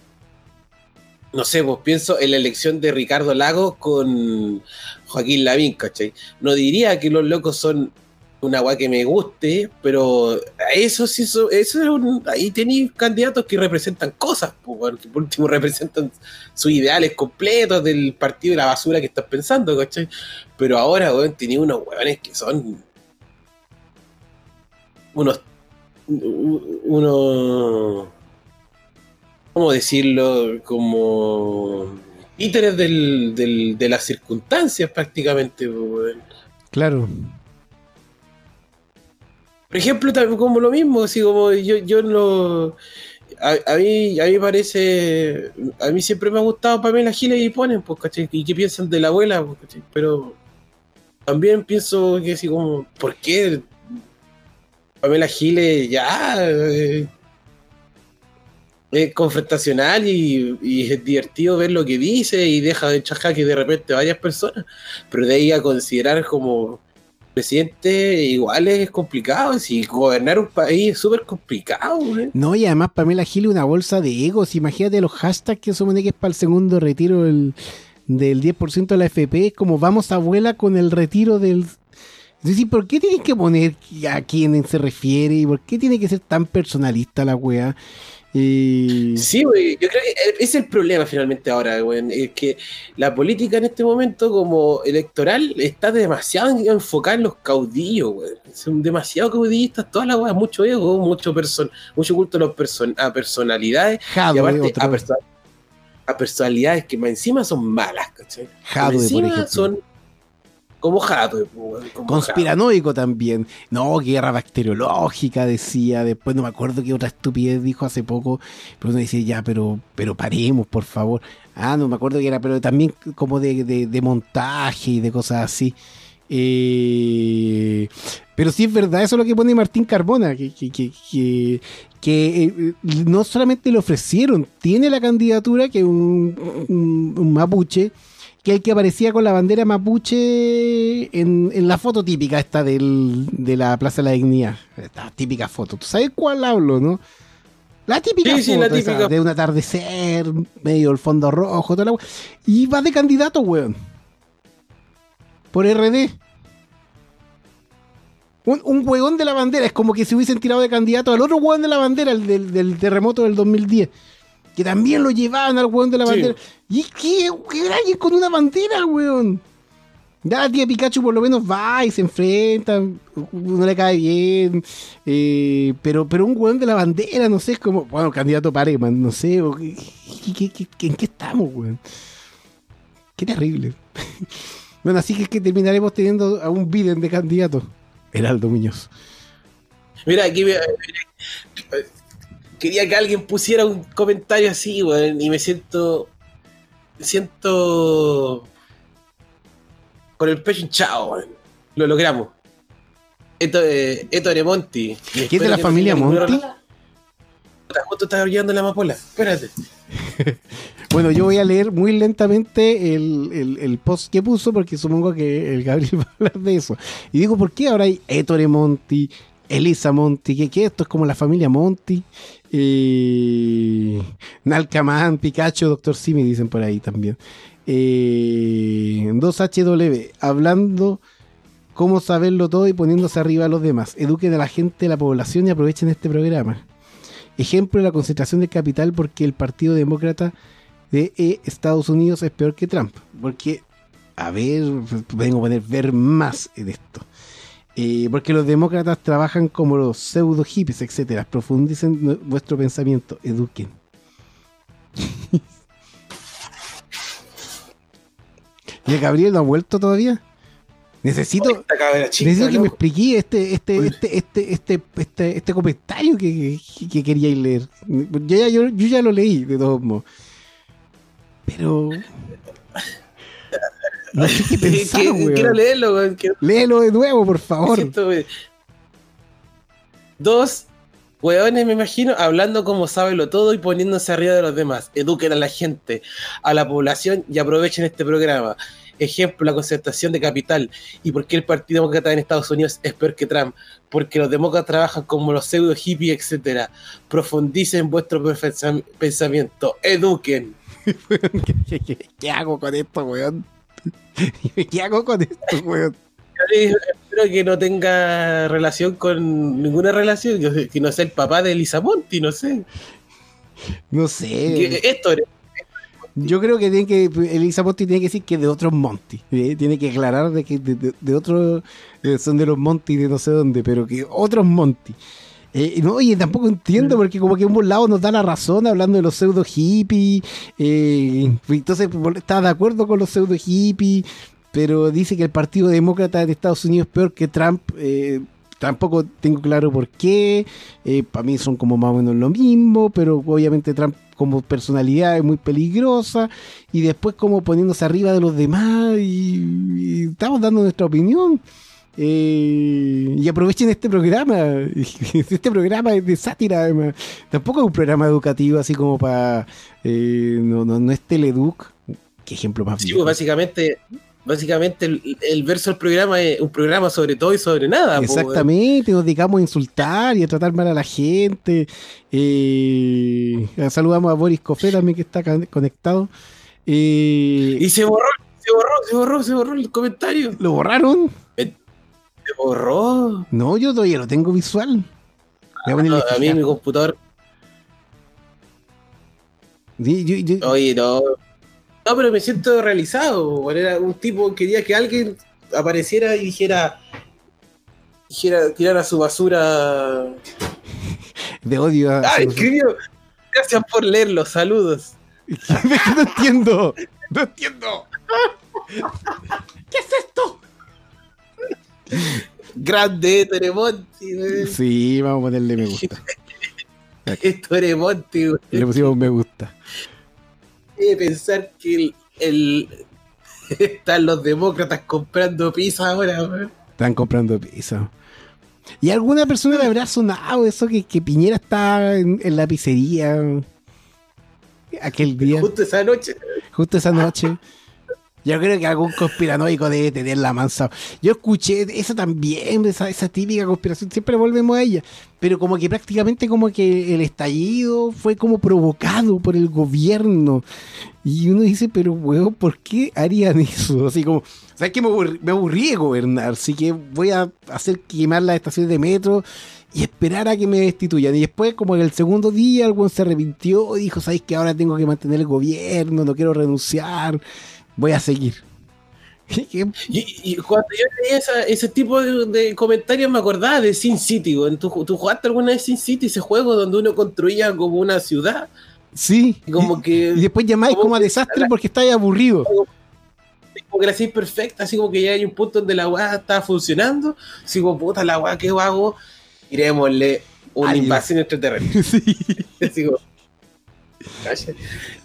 F: no sé pues pienso en la elección de Ricardo Lagos con Joaquín Lavín ¿cachai? no diría que los locos son una guay que me guste, pero eso sí, eso, eso es un, ahí tenéis candidatos que representan cosas, que por último representan sus ideales completos del partido de la basura que estás pensando, ¿cachai? Pero ahora, weón, unos weones que son unos unos ¿cómo decirlo? como títeres del, del- de las circunstancias prácticamente, weón.
E: Claro.
F: Por ejemplo, como lo mismo, así como yo, yo no. A, a mí, a mí parece. A mí siempre me ha gustado Pamela Giles y ponen, pues, ¿cachai? ¿Y qué piensan de la abuela, pues, ¿cachai? Pero. también pienso que así como, ¿por qué Pamela Giles ya eh, es confrontacional y, y es divertido ver lo que dice y deja de echar que de repente varias personas, pero de ahí a considerar como presidente igual es complicado, si gobernar un país es súper complicado.
E: No, y además Pamela Gil una bolsa de egos. Imagínate los hashtags que supone que es para el segundo retiro del, del 10% de la FP. Es como vamos abuela con el retiro del... Es decir, ¿por qué tienen que poner a quién se refiere? ¿Y por qué tiene que ser tan personalista la wea?
F: Sí, güey, yo creo que es el problema finalmente ahora, güey, es que la política en este momento como electoral está demasiado enfocada en los caudillos, güey. Son demasiado caudillistas todas las weas, mucho ego, mucho person mucho culto a, los person a personalidades
E: Jadwe,
F: y aparte a, perso- a personalidades que más encima son malas, ¿cachai?
E: Jadwe,
F: encima son como Jadwe, güey, como
E: Conspiranoico también. No, guerra bacteriológica, decía. Después no me acuerdo qué otra estupidez dijo hace poco. Pero uno dice, ya, pero, pero paremos, por favor. Ah, no me acuerdo que era, pero también como de, de- montaje y de cosas así. Eh, pero sí es verdad, eso es lo que pone Martín Carbona, que, que, que, que- eh, no solamente le ofrecieron, tiene la candidatura que un- un mapuche, que el que aparecía con la bandera mapuche en, en la foto típica esta del, de la Plaza de la Dignidad. Esta típica foto. ¿Tú sabes cuál hablo, no? La típica
F: Sí, sí,
E: foto esa, de un atardecer, medio el fondo rojo, toda la Y va de candidato, weón. Por RD. Un, un hueón de la bandera, es como que se hubiesen tirado de candidato al otro hueón de la bandera, el del, del terremoto del 2010. Que también lo llevaban al hueón de la
F: Sí.
E: ¿Y qué? ¿Qué alguien con una bandera, weón? Ya tía Pikachu por lo menos va y se enfrenta, no le cae bien, eh, pero, pero un weón de la bandera, no sé, es como, bueno, candidato Pareman, no sé, ¿en qué estamos, weón? Qué terrible. bueno, así que es que terminaremos teniendo a un Biden de candidato, Heraldo Muñoz.
F: Mira, aquí me- quería que alguien pusiera un comentario así, weón, y me siento. Siento. con el pecho hinchado. Lo logramos. Esto, eh, Esto de Monti.
E: ¿Qué es de la familia Monti?
F: Justo está brillando la amapola. Espérate.
E: Bueno, yo voy a leer muy lentamente el, el- el post que puso porque supongo que el Gabriel va a hablar de eso. Y digo, ¿por qué ahora hay Ettore Monti, Elisa Monti? ¿Qué, qué esto es como la familia Monti? Eh, Nalcaman, Pikachu, Doctor Simi, dicen por ahí también. Eh, 2HW, hablando cómo saberlo todo y poniéndose arriba a los demás. Eduquen a la gente de la población y aprovechen este programa. Ejemplo de la concentración de capital porque el Partido Demócrata de eh, Estados Unidos es peor que Trump. Porque, a ver, vengo a poner ver más en esto. Eh, porque los demócratas trabajan como los pseudo hippies, etcétera. Profundicen vuestro pensamiento, eduquen. ¿Y el Gabriel no ha vuelto todavía? Necesito,
F: chica,
E: necesito que me expliqué este, este, este, este, este, este, este comentario que, que, que queríais leer. Yo ya, yo, yo ya lo leí, de todos modos. Pero. No sé qué
F: Que-
E: pensar,
F: que-
E: weón.
F: Quiero leerlo, weón. quiero-
E: Léelo de nuevo, por favor.
F: siento, weón. Dos weones, me imagino, hablando como lo todo y poniéndose arriba de los demás. Eduquen a la gente, a la población y aprovechen este programa. Ejemplo, la concentración de capital. ¿Y por qué el Partido Demócrata en Estados Unidos es peor que Trump? Porque los demócratas trabajan como los pseudo hippies, etcétera. Profundicen vuestro pensa- pensamiento. Eduquen.
E: ¿Qué, qué- qué- qué hago con esto, weón? ¿Qué hago con esto, weón?
F: Yo le- espero que no tenga relación con ninguna relación, que no sea el papá de Elisa Monti, no sé.
E: No sé.
F: Esto
E: Yo creo que tiene que Elisa Monti tiene que decir que de otros Monty. ¿eh? Tiene que aclarar de que de, de- de otros eh, son de los Monty de no sé dónde, pero que otros Monty. Eh, no, oye, tampoco entiendo porque como que un lado nos da la razón hablando de los pseudo hippies. eh, entonces está de acuerdo con los pseudo hippies, pero dice que el Partido Demócrata de Estados Unidos es peor que Trump. eh, tampoco tengo claro por qué. Para mí son como más o menos lo mismo, pero obviamente Trump como personalidad es muy peligrosa y después como poniéndose arriba de los demás y, y estamos dando nuestra opinión. Eh, y aprovechen este programa. Este programa es de sátira, además. Tampoco es un programa educativo, así como para. eh, no, no, no es Teleduc. Qué ejemplo más
F: Sí, pues básicamente, básicamente el, el verso del programa es un programa sobre todo y sobre nada. pues.
E: Exactamente, nos dedicamos a insultar y a tratar mal a la gente. Eh, saludamos a Boris Cofé también que está conectado.
F: Y se borró, se borró, se borró, se borró el comentario.
E: ¿Lo borraron?
F: Se borró.
E: No, yo todavía lo tengo visual. Voy a ponerle
F: No, a mí mi computador,
E: Sí, yo- yo-
F: oye, no. No, pero me siento realizado. Era un tipo que quería que alguien apareciera y dijera, dijera, tirara su basura.
E: de odio a.
F: Ah, escribió. Gracias por leerlo, saludos.
E: no entiendo. No entiendo.
F: Grande Toremonti, weón.
E: Sí, vamos a ponerle me gusta.
F: Es Toremonti, weón.
E: Le pusimos me gusta.
F: de pensar que el, el- están los demócratas comprando pizza ahora.
E: Están comprando pizza. ¿Y alguna persona le habrá sonado eso que, que Piñera está en, en la pizzería aquel día,
F: Justo esa noche.
E: justo esa noche? Yo creo que algún conspiranoico debe tener la mansa. Yo escuché eso también, esa, esa típica conspiración, siempre volvemos a ella, pero como que prácticamente como que el estallido fue como provocado por el gobierno. Y uno dice, pero weón, ¿por qué harían eso? Así como, ¿sabes qué? Me aburrí, me aburrí de gobernar, así que voy a hacer quemar las estaciones de metro y esperar a que me destituyan. Y después, como en el segundo día, el se arrepintió y dijo, ¿sabes que ahora tengo que mantener el gobierno? No quiero renunciar, voy a seguir.
F: Y, y cuando yo leía esa- ese tipo de, de comentarios me acordaba de Sin City. ¿Tú, tú jugaste alguna vez Sin City, ese juego donde uno construía como una ciudad?
E: Sí.
F: Y como que,
E: y después llamáis
F: como
E: como a desastre porque estáis aburrido.
F: como que la hacéis perfecta, así como que ya hay un punto donde la weá está funcionando. Así como, puta, la weá, ¿qué hago? Iremosle una
E: Ay,
F: invasión extraterrestre.
E: sí.
F: Así como.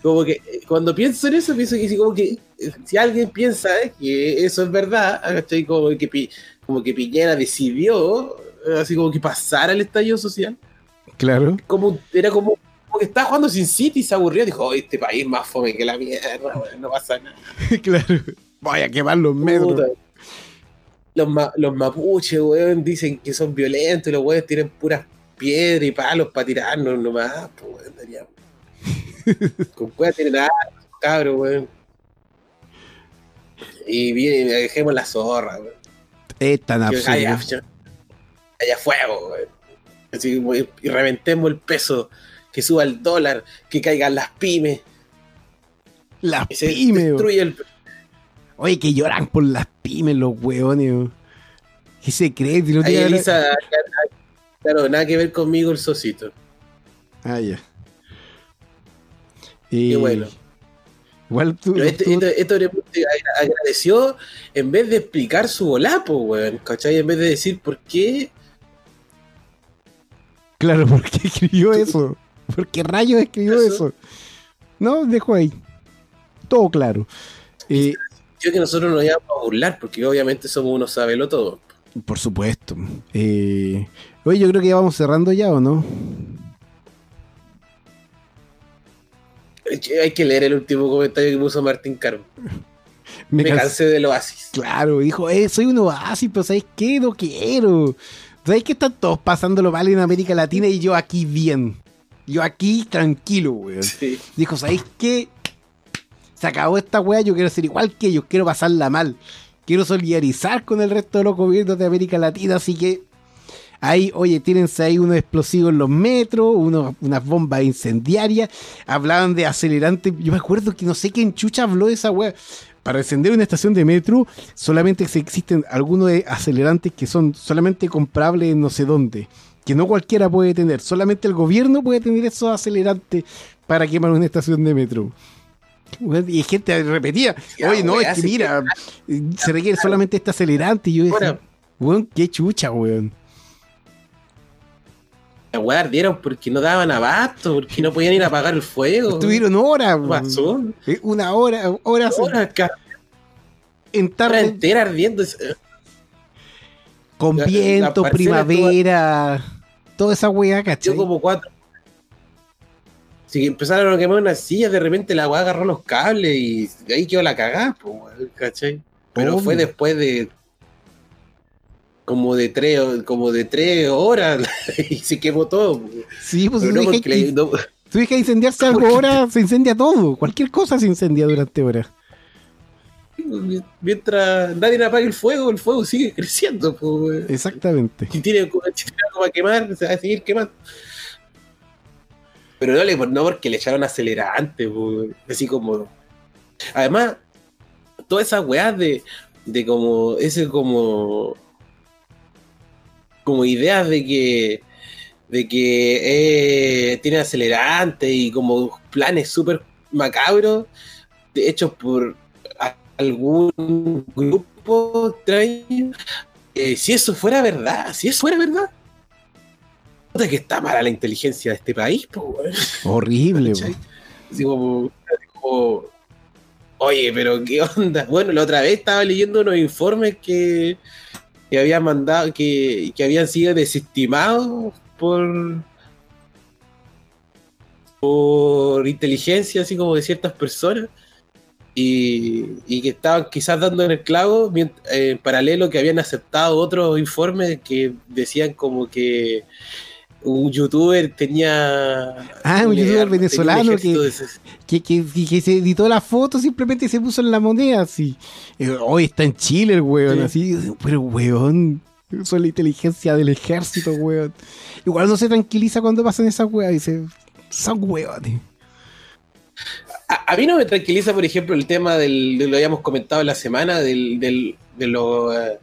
F: Como que eh, cuando pienso en eso, pienso que si, como que eh, si alguien piensa eh, que eso es verdad, ¿cachai? Como que, como que Piñera decidió, así como que pasara el estallido social,
E: Claro.
F: como era como, como que estaba jugando sin City y se aburrió, dijo, "Oh, este país más fome que la mierda, no pasa nada.
E: claro. Voy a quemar los metros.
F: Los, ma- los mapuches, weón, dicen que son violentos, y los weones tienen puras piedras y palos para tirarnos nomás, pues, Con cueva tienen nada, cabros, weón. Y bien, dejemos la zorra, weón.
E: Es tan absurdo.
F: haya, haya fuego, weón. Así y reventemos el peso, que suba el dólar, que caigan las pymes,
E: Las
F: que
E: pymes. weón.
F: destruya el.
E: Oye, que lloran por las pymes los weón. ¿Qué se cree? Tiene-
F: Elisa, claro, nada que ver conmigo el socito.
E: Ah, ya.
F: Qué
E: Eh,
F: bueno.
E: Igual tú,
F: Pero este,
E: tú-
F: este, agradeció en vez de explicar su volapo, weón. ¿Cachai? En vez de decir por qué.
E: Claro, ¿por qué escribió eso? ¿Por qué rayos escribió
F: Eso.
E: eso? No, dejo ahí. Todo claro. Eh,
F: Yo que nosotros nos íbamos a burlar, porque obviamente somos unos sabelo todo.
E: por supuesto. Eh, oye, yo creo que ya vamos cerrando ya, ¿o no?
F: Hay que leer el último comentario que puso Martín Carmo. Me,
E: cansé.
F: cansé del oasis.
E: Claro, dijo, eh, soy un oasis, pero ¿sabes qué? No quiero. ¿Sabes que están todos pasándolo mal en América Latina y yo aquí bien? Yo aquí tranquilo, weón.
F: Sí.
E: Dijo, ¿sabéis qué? Se acabó esta weá, yo quiero ser igual que ellos, quiero pasarla mal. Quiero solidarizar con el resto de los gobiernos de América Latina, así que ahí, oye, tírense ahí unos explosivos en los metros, unos, unas bombas incendiarias, hablaban de acelerantes, yo me acuerdo que no sé quién chucha habló de esa weá. Para encender una estación de metro, solamente existen algunos acelerantes que son solamente comprables en no sé dónde, que no cualquiera puede tener, solamente el gobierno puede tener esos acelerantes para quemar una estación de metro. Y gente repetía, oye, no, es que mira, se requiere solamente este acelerante. Y yo decía, weón, qué chucha, weón.
F: Weá ardieron porque no daban abasto, porque no podían ir a apagar el fuego.
E: Estuvieron horas,
F: ¿Qué
E: weón. Eh, Una hora, horas
F: Horas,
E: en
F: hora
E: tarde
F: entera ardiendo.
E: con
F: la- la
E: viento, primavera, toda esa weá, ¿cachai?
F: Yo como cuatro. Si empezaron a quemar unas sillas, de repente la weá agarró los cables y ahí quedó la cagada, pues, ¿cachai? Pero fue después de como de tres, como de tres horas y se quemó todo.
E: Sí, pues
F: no le-
E: que-
F: no-
E: tú dejas incendiarse algo ahora, se incendia todo. Cualquier cosa se incendia durante horas.
F: mientras nadie apague el fuego, el fuego sigue creciendo. Pues.
E: Exactamente.
F: si tiene, algo para quemar, se va a seguir quemando. Pero no, le, no porque le echaron acelerante, po, así como. Además, todas esas weas de, de como. Ese como. Como ideas de que. De que eh, tiene acelerante y como planes súper macabros hechos por algún grupo extraño eh, si eso fuera verdad, si eso fuera verdad, que está mala la inteligencia de este país, po.
E: Horrible,
F: así como, oye, pero qué onda. Bueno, la otra vez estaba leyendo unos informes que, que habían mandado, que, que habían sido desestimados por por inteligencia, así como de ciertas personas, y, y que estaban quizás dando en el clavo, en paralelo que habían aceptado otros informes que decían como que un youtuber tenía...
E: Ah, un youtuber venezolano que- Que, que, que se editó la foto, simplemente se puso en la moneda así. Eh, Hoy está en Chile el weón, así. Pero weón, eso es la inteligencia del ejército, weón. Igual no se tranquiliza cuando pasan esas weas. Dice, son weones.
F: A, a mí no me tranquiliza, por ejemplo, el tema del, de lo habíamos comentado en la semana, del, del, de lo, eh,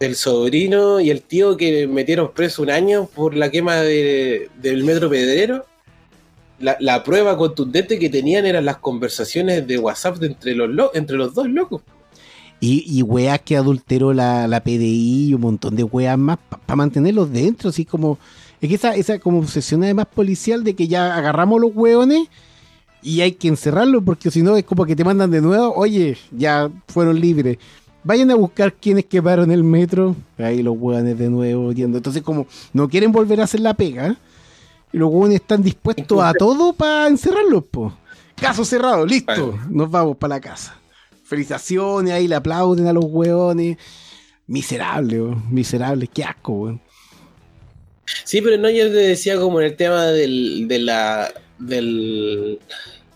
F: del sobrino y el tío que metieron preso un año por la quema de- del metro pedrero. La, la prueba contundente que tenían eran las conversaciones de WhatsApp de entre, los lo- entre los dos locos.
E: Y, y weas que adulteró la, la PDI y un montón de weas más para mantenerlos dentro, así como. Es que esa, esa como obsesión además policial de que ya agarramos los weones y hay que encerrarlos, porque si no es como que te mandan de nuevo, oye, ya fueron libres. Vayan a buscar quienes quemaron el metro. Ahí los weones de nuevo yendo. Entonces, como no quieren volver a hacer la pega, y los weones están dispuestos a todo para encerrarlos, po. Caso cerrado, listo. Nos vamos para la casa. Felicitaciones, ahí le aplauden a los weones. Miserable. Miserable, qué asco, weón.
F: Sí, pero no, yo te decía como en el tema del, de la, del,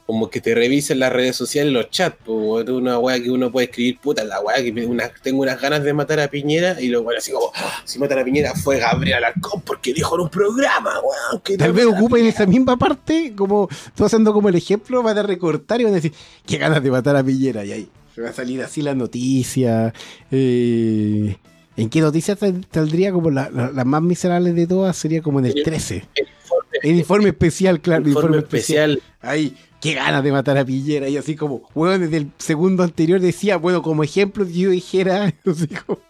F: como que te revisen las redes sociales, los chats, pues, una weá que uno puede escribir, puta, la weá que me- una- tengo unas ganas de matar a Piñera, y luego así como, "Ah, si matan a Piñera fue Gabriel Alarcón porque dijo en un programa, weón, que
E: Tal vez ocupen
F: Piñera".
E: esa misma parte, como tú haciendo como el ejemplo, van a recortar y van a decir, qué ganas de matar a Pillera. Y ahí se va a salir así la noticia. eh, ¿En qué noticia sal- saldría como la, la- la más miserable de todas? Sería como en el 13.
F: El informe,
E: El informe especial, claro.
F: el informe especial.
E: Ahí, qué ganas de matar a Pillera. Y así como, bueno, desde el segundo anterior decía, bueno, como ejemplo, yo dijera, así como-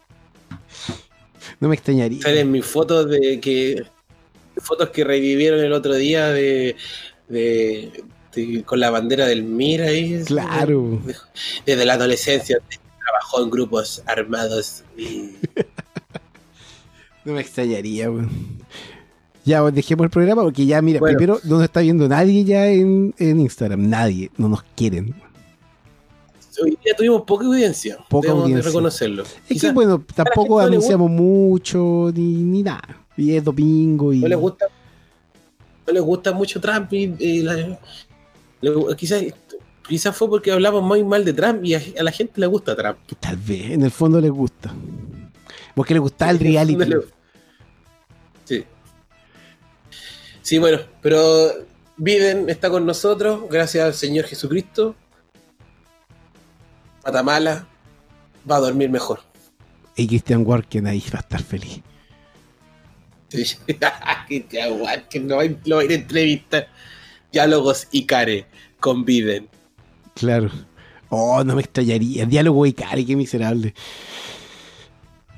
E: no me extrañaría.
F: Salen mis fotos de que fotos que revivieron el otro día de, de- de- con la bandera del MIR ahí.
E: Claro.
F: Desde la adolescencia trabajó en grupos armados y
E: No me extrañaría, weón. Ya, dejemos el programa porque ya, mira,
F: Bueno.
E: primero no nos está viendo nadie ya en, en Instagram. Nadie. No nos quieren.
F: hoy día tuvimos poca audiencia.
E: Poca
F: debemos de
E: audiencia.
F: reconocerlo.
E: Es
F: Quizás
E: que, bueno, tampoco
F: le
E: anunciamos mucho ni, ni nada. Y es domingo y.
F: no les gusta no les gusta mucho Trump y, y la- le- quizás quizás fue porque hablamos muy mal de Trump y a, a la gente le gusta Trump.
E: Tal vez, en el fondo les gusta. Porque les gusta el reality.
F: Le- Sí. Sí, bueno, pero Biden está con nosotros, gracias al Señor Jesucristo. Matamala va a dormir mejor.
E: Y Christian Walken ahí va a estar feliz.
F: Sí. que te aguante, no hay, no hay entrevista. Diálogos y care con Biden.
E: Claro. Oh, no me extrañaría. Diálogo y cari, qué miserable.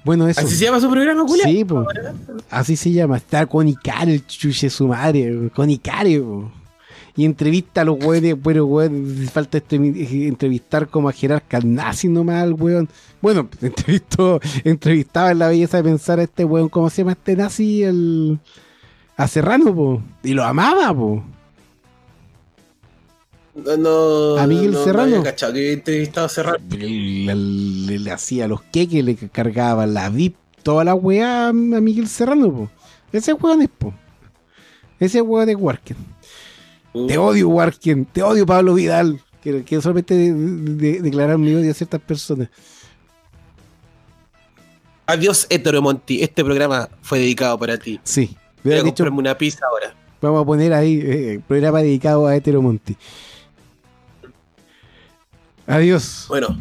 E: Bueno, eso.
F: ¿Así se llama su programa, culiao?
E: Sí, po. Así se llama. Está con Icare, el chuche su madre. Con Icare, po. Y entrevista a los weones, bueno, weón, falta este- entrevistar como a Gerard Carnazzi nomás al weón. Bueno, entrevistó, entrevistaba en la belleza de pensar a este weón, ¿cómo se llama este nazi? El, a Serrano, po. Y lo amaba, po.
F: No, no,
E: ¿A Miguel
F: no, no
E: Serrano?
F: había cachado que entrevistado a Serrano.
E: Le, le- le hacía los queques, le cargaba la VIP, toda la weá a Miguel Serrano, po. Ese weón es, po. Ese weón es Warken. Te odio, Warken. Te odio, Pablo Vidal. Que, que solamente de, de- declarar mi odio a ciertas personas.
F: Adiós, Heteromonti. Este programa fue dedicado para ti.
E: Sí.
F: Voy a comprarme una pizza ahora.
E: vamos a poner ahí eh, programa dedicado a Hetero Monti. Adiós.
F: Bueno,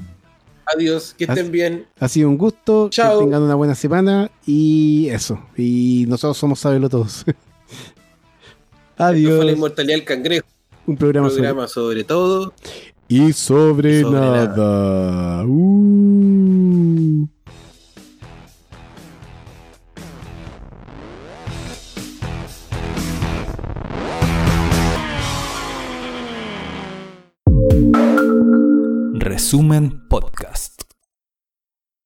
F: adiós, que estén bien.
E: Ha sido un gusto.
F: Chao.
E: Que tengan una buena semana. Y eso. Y nosotros somos Sabelo Todos.
F: Esto fue la
E: Adiós.
F: inmortalidad del cangrejo.
E: Un programa, sobre-
F: programa sobre todo.
E: Y sobre,
F: Y sobre
E: nada. Uh.
A: Resumen Podcast.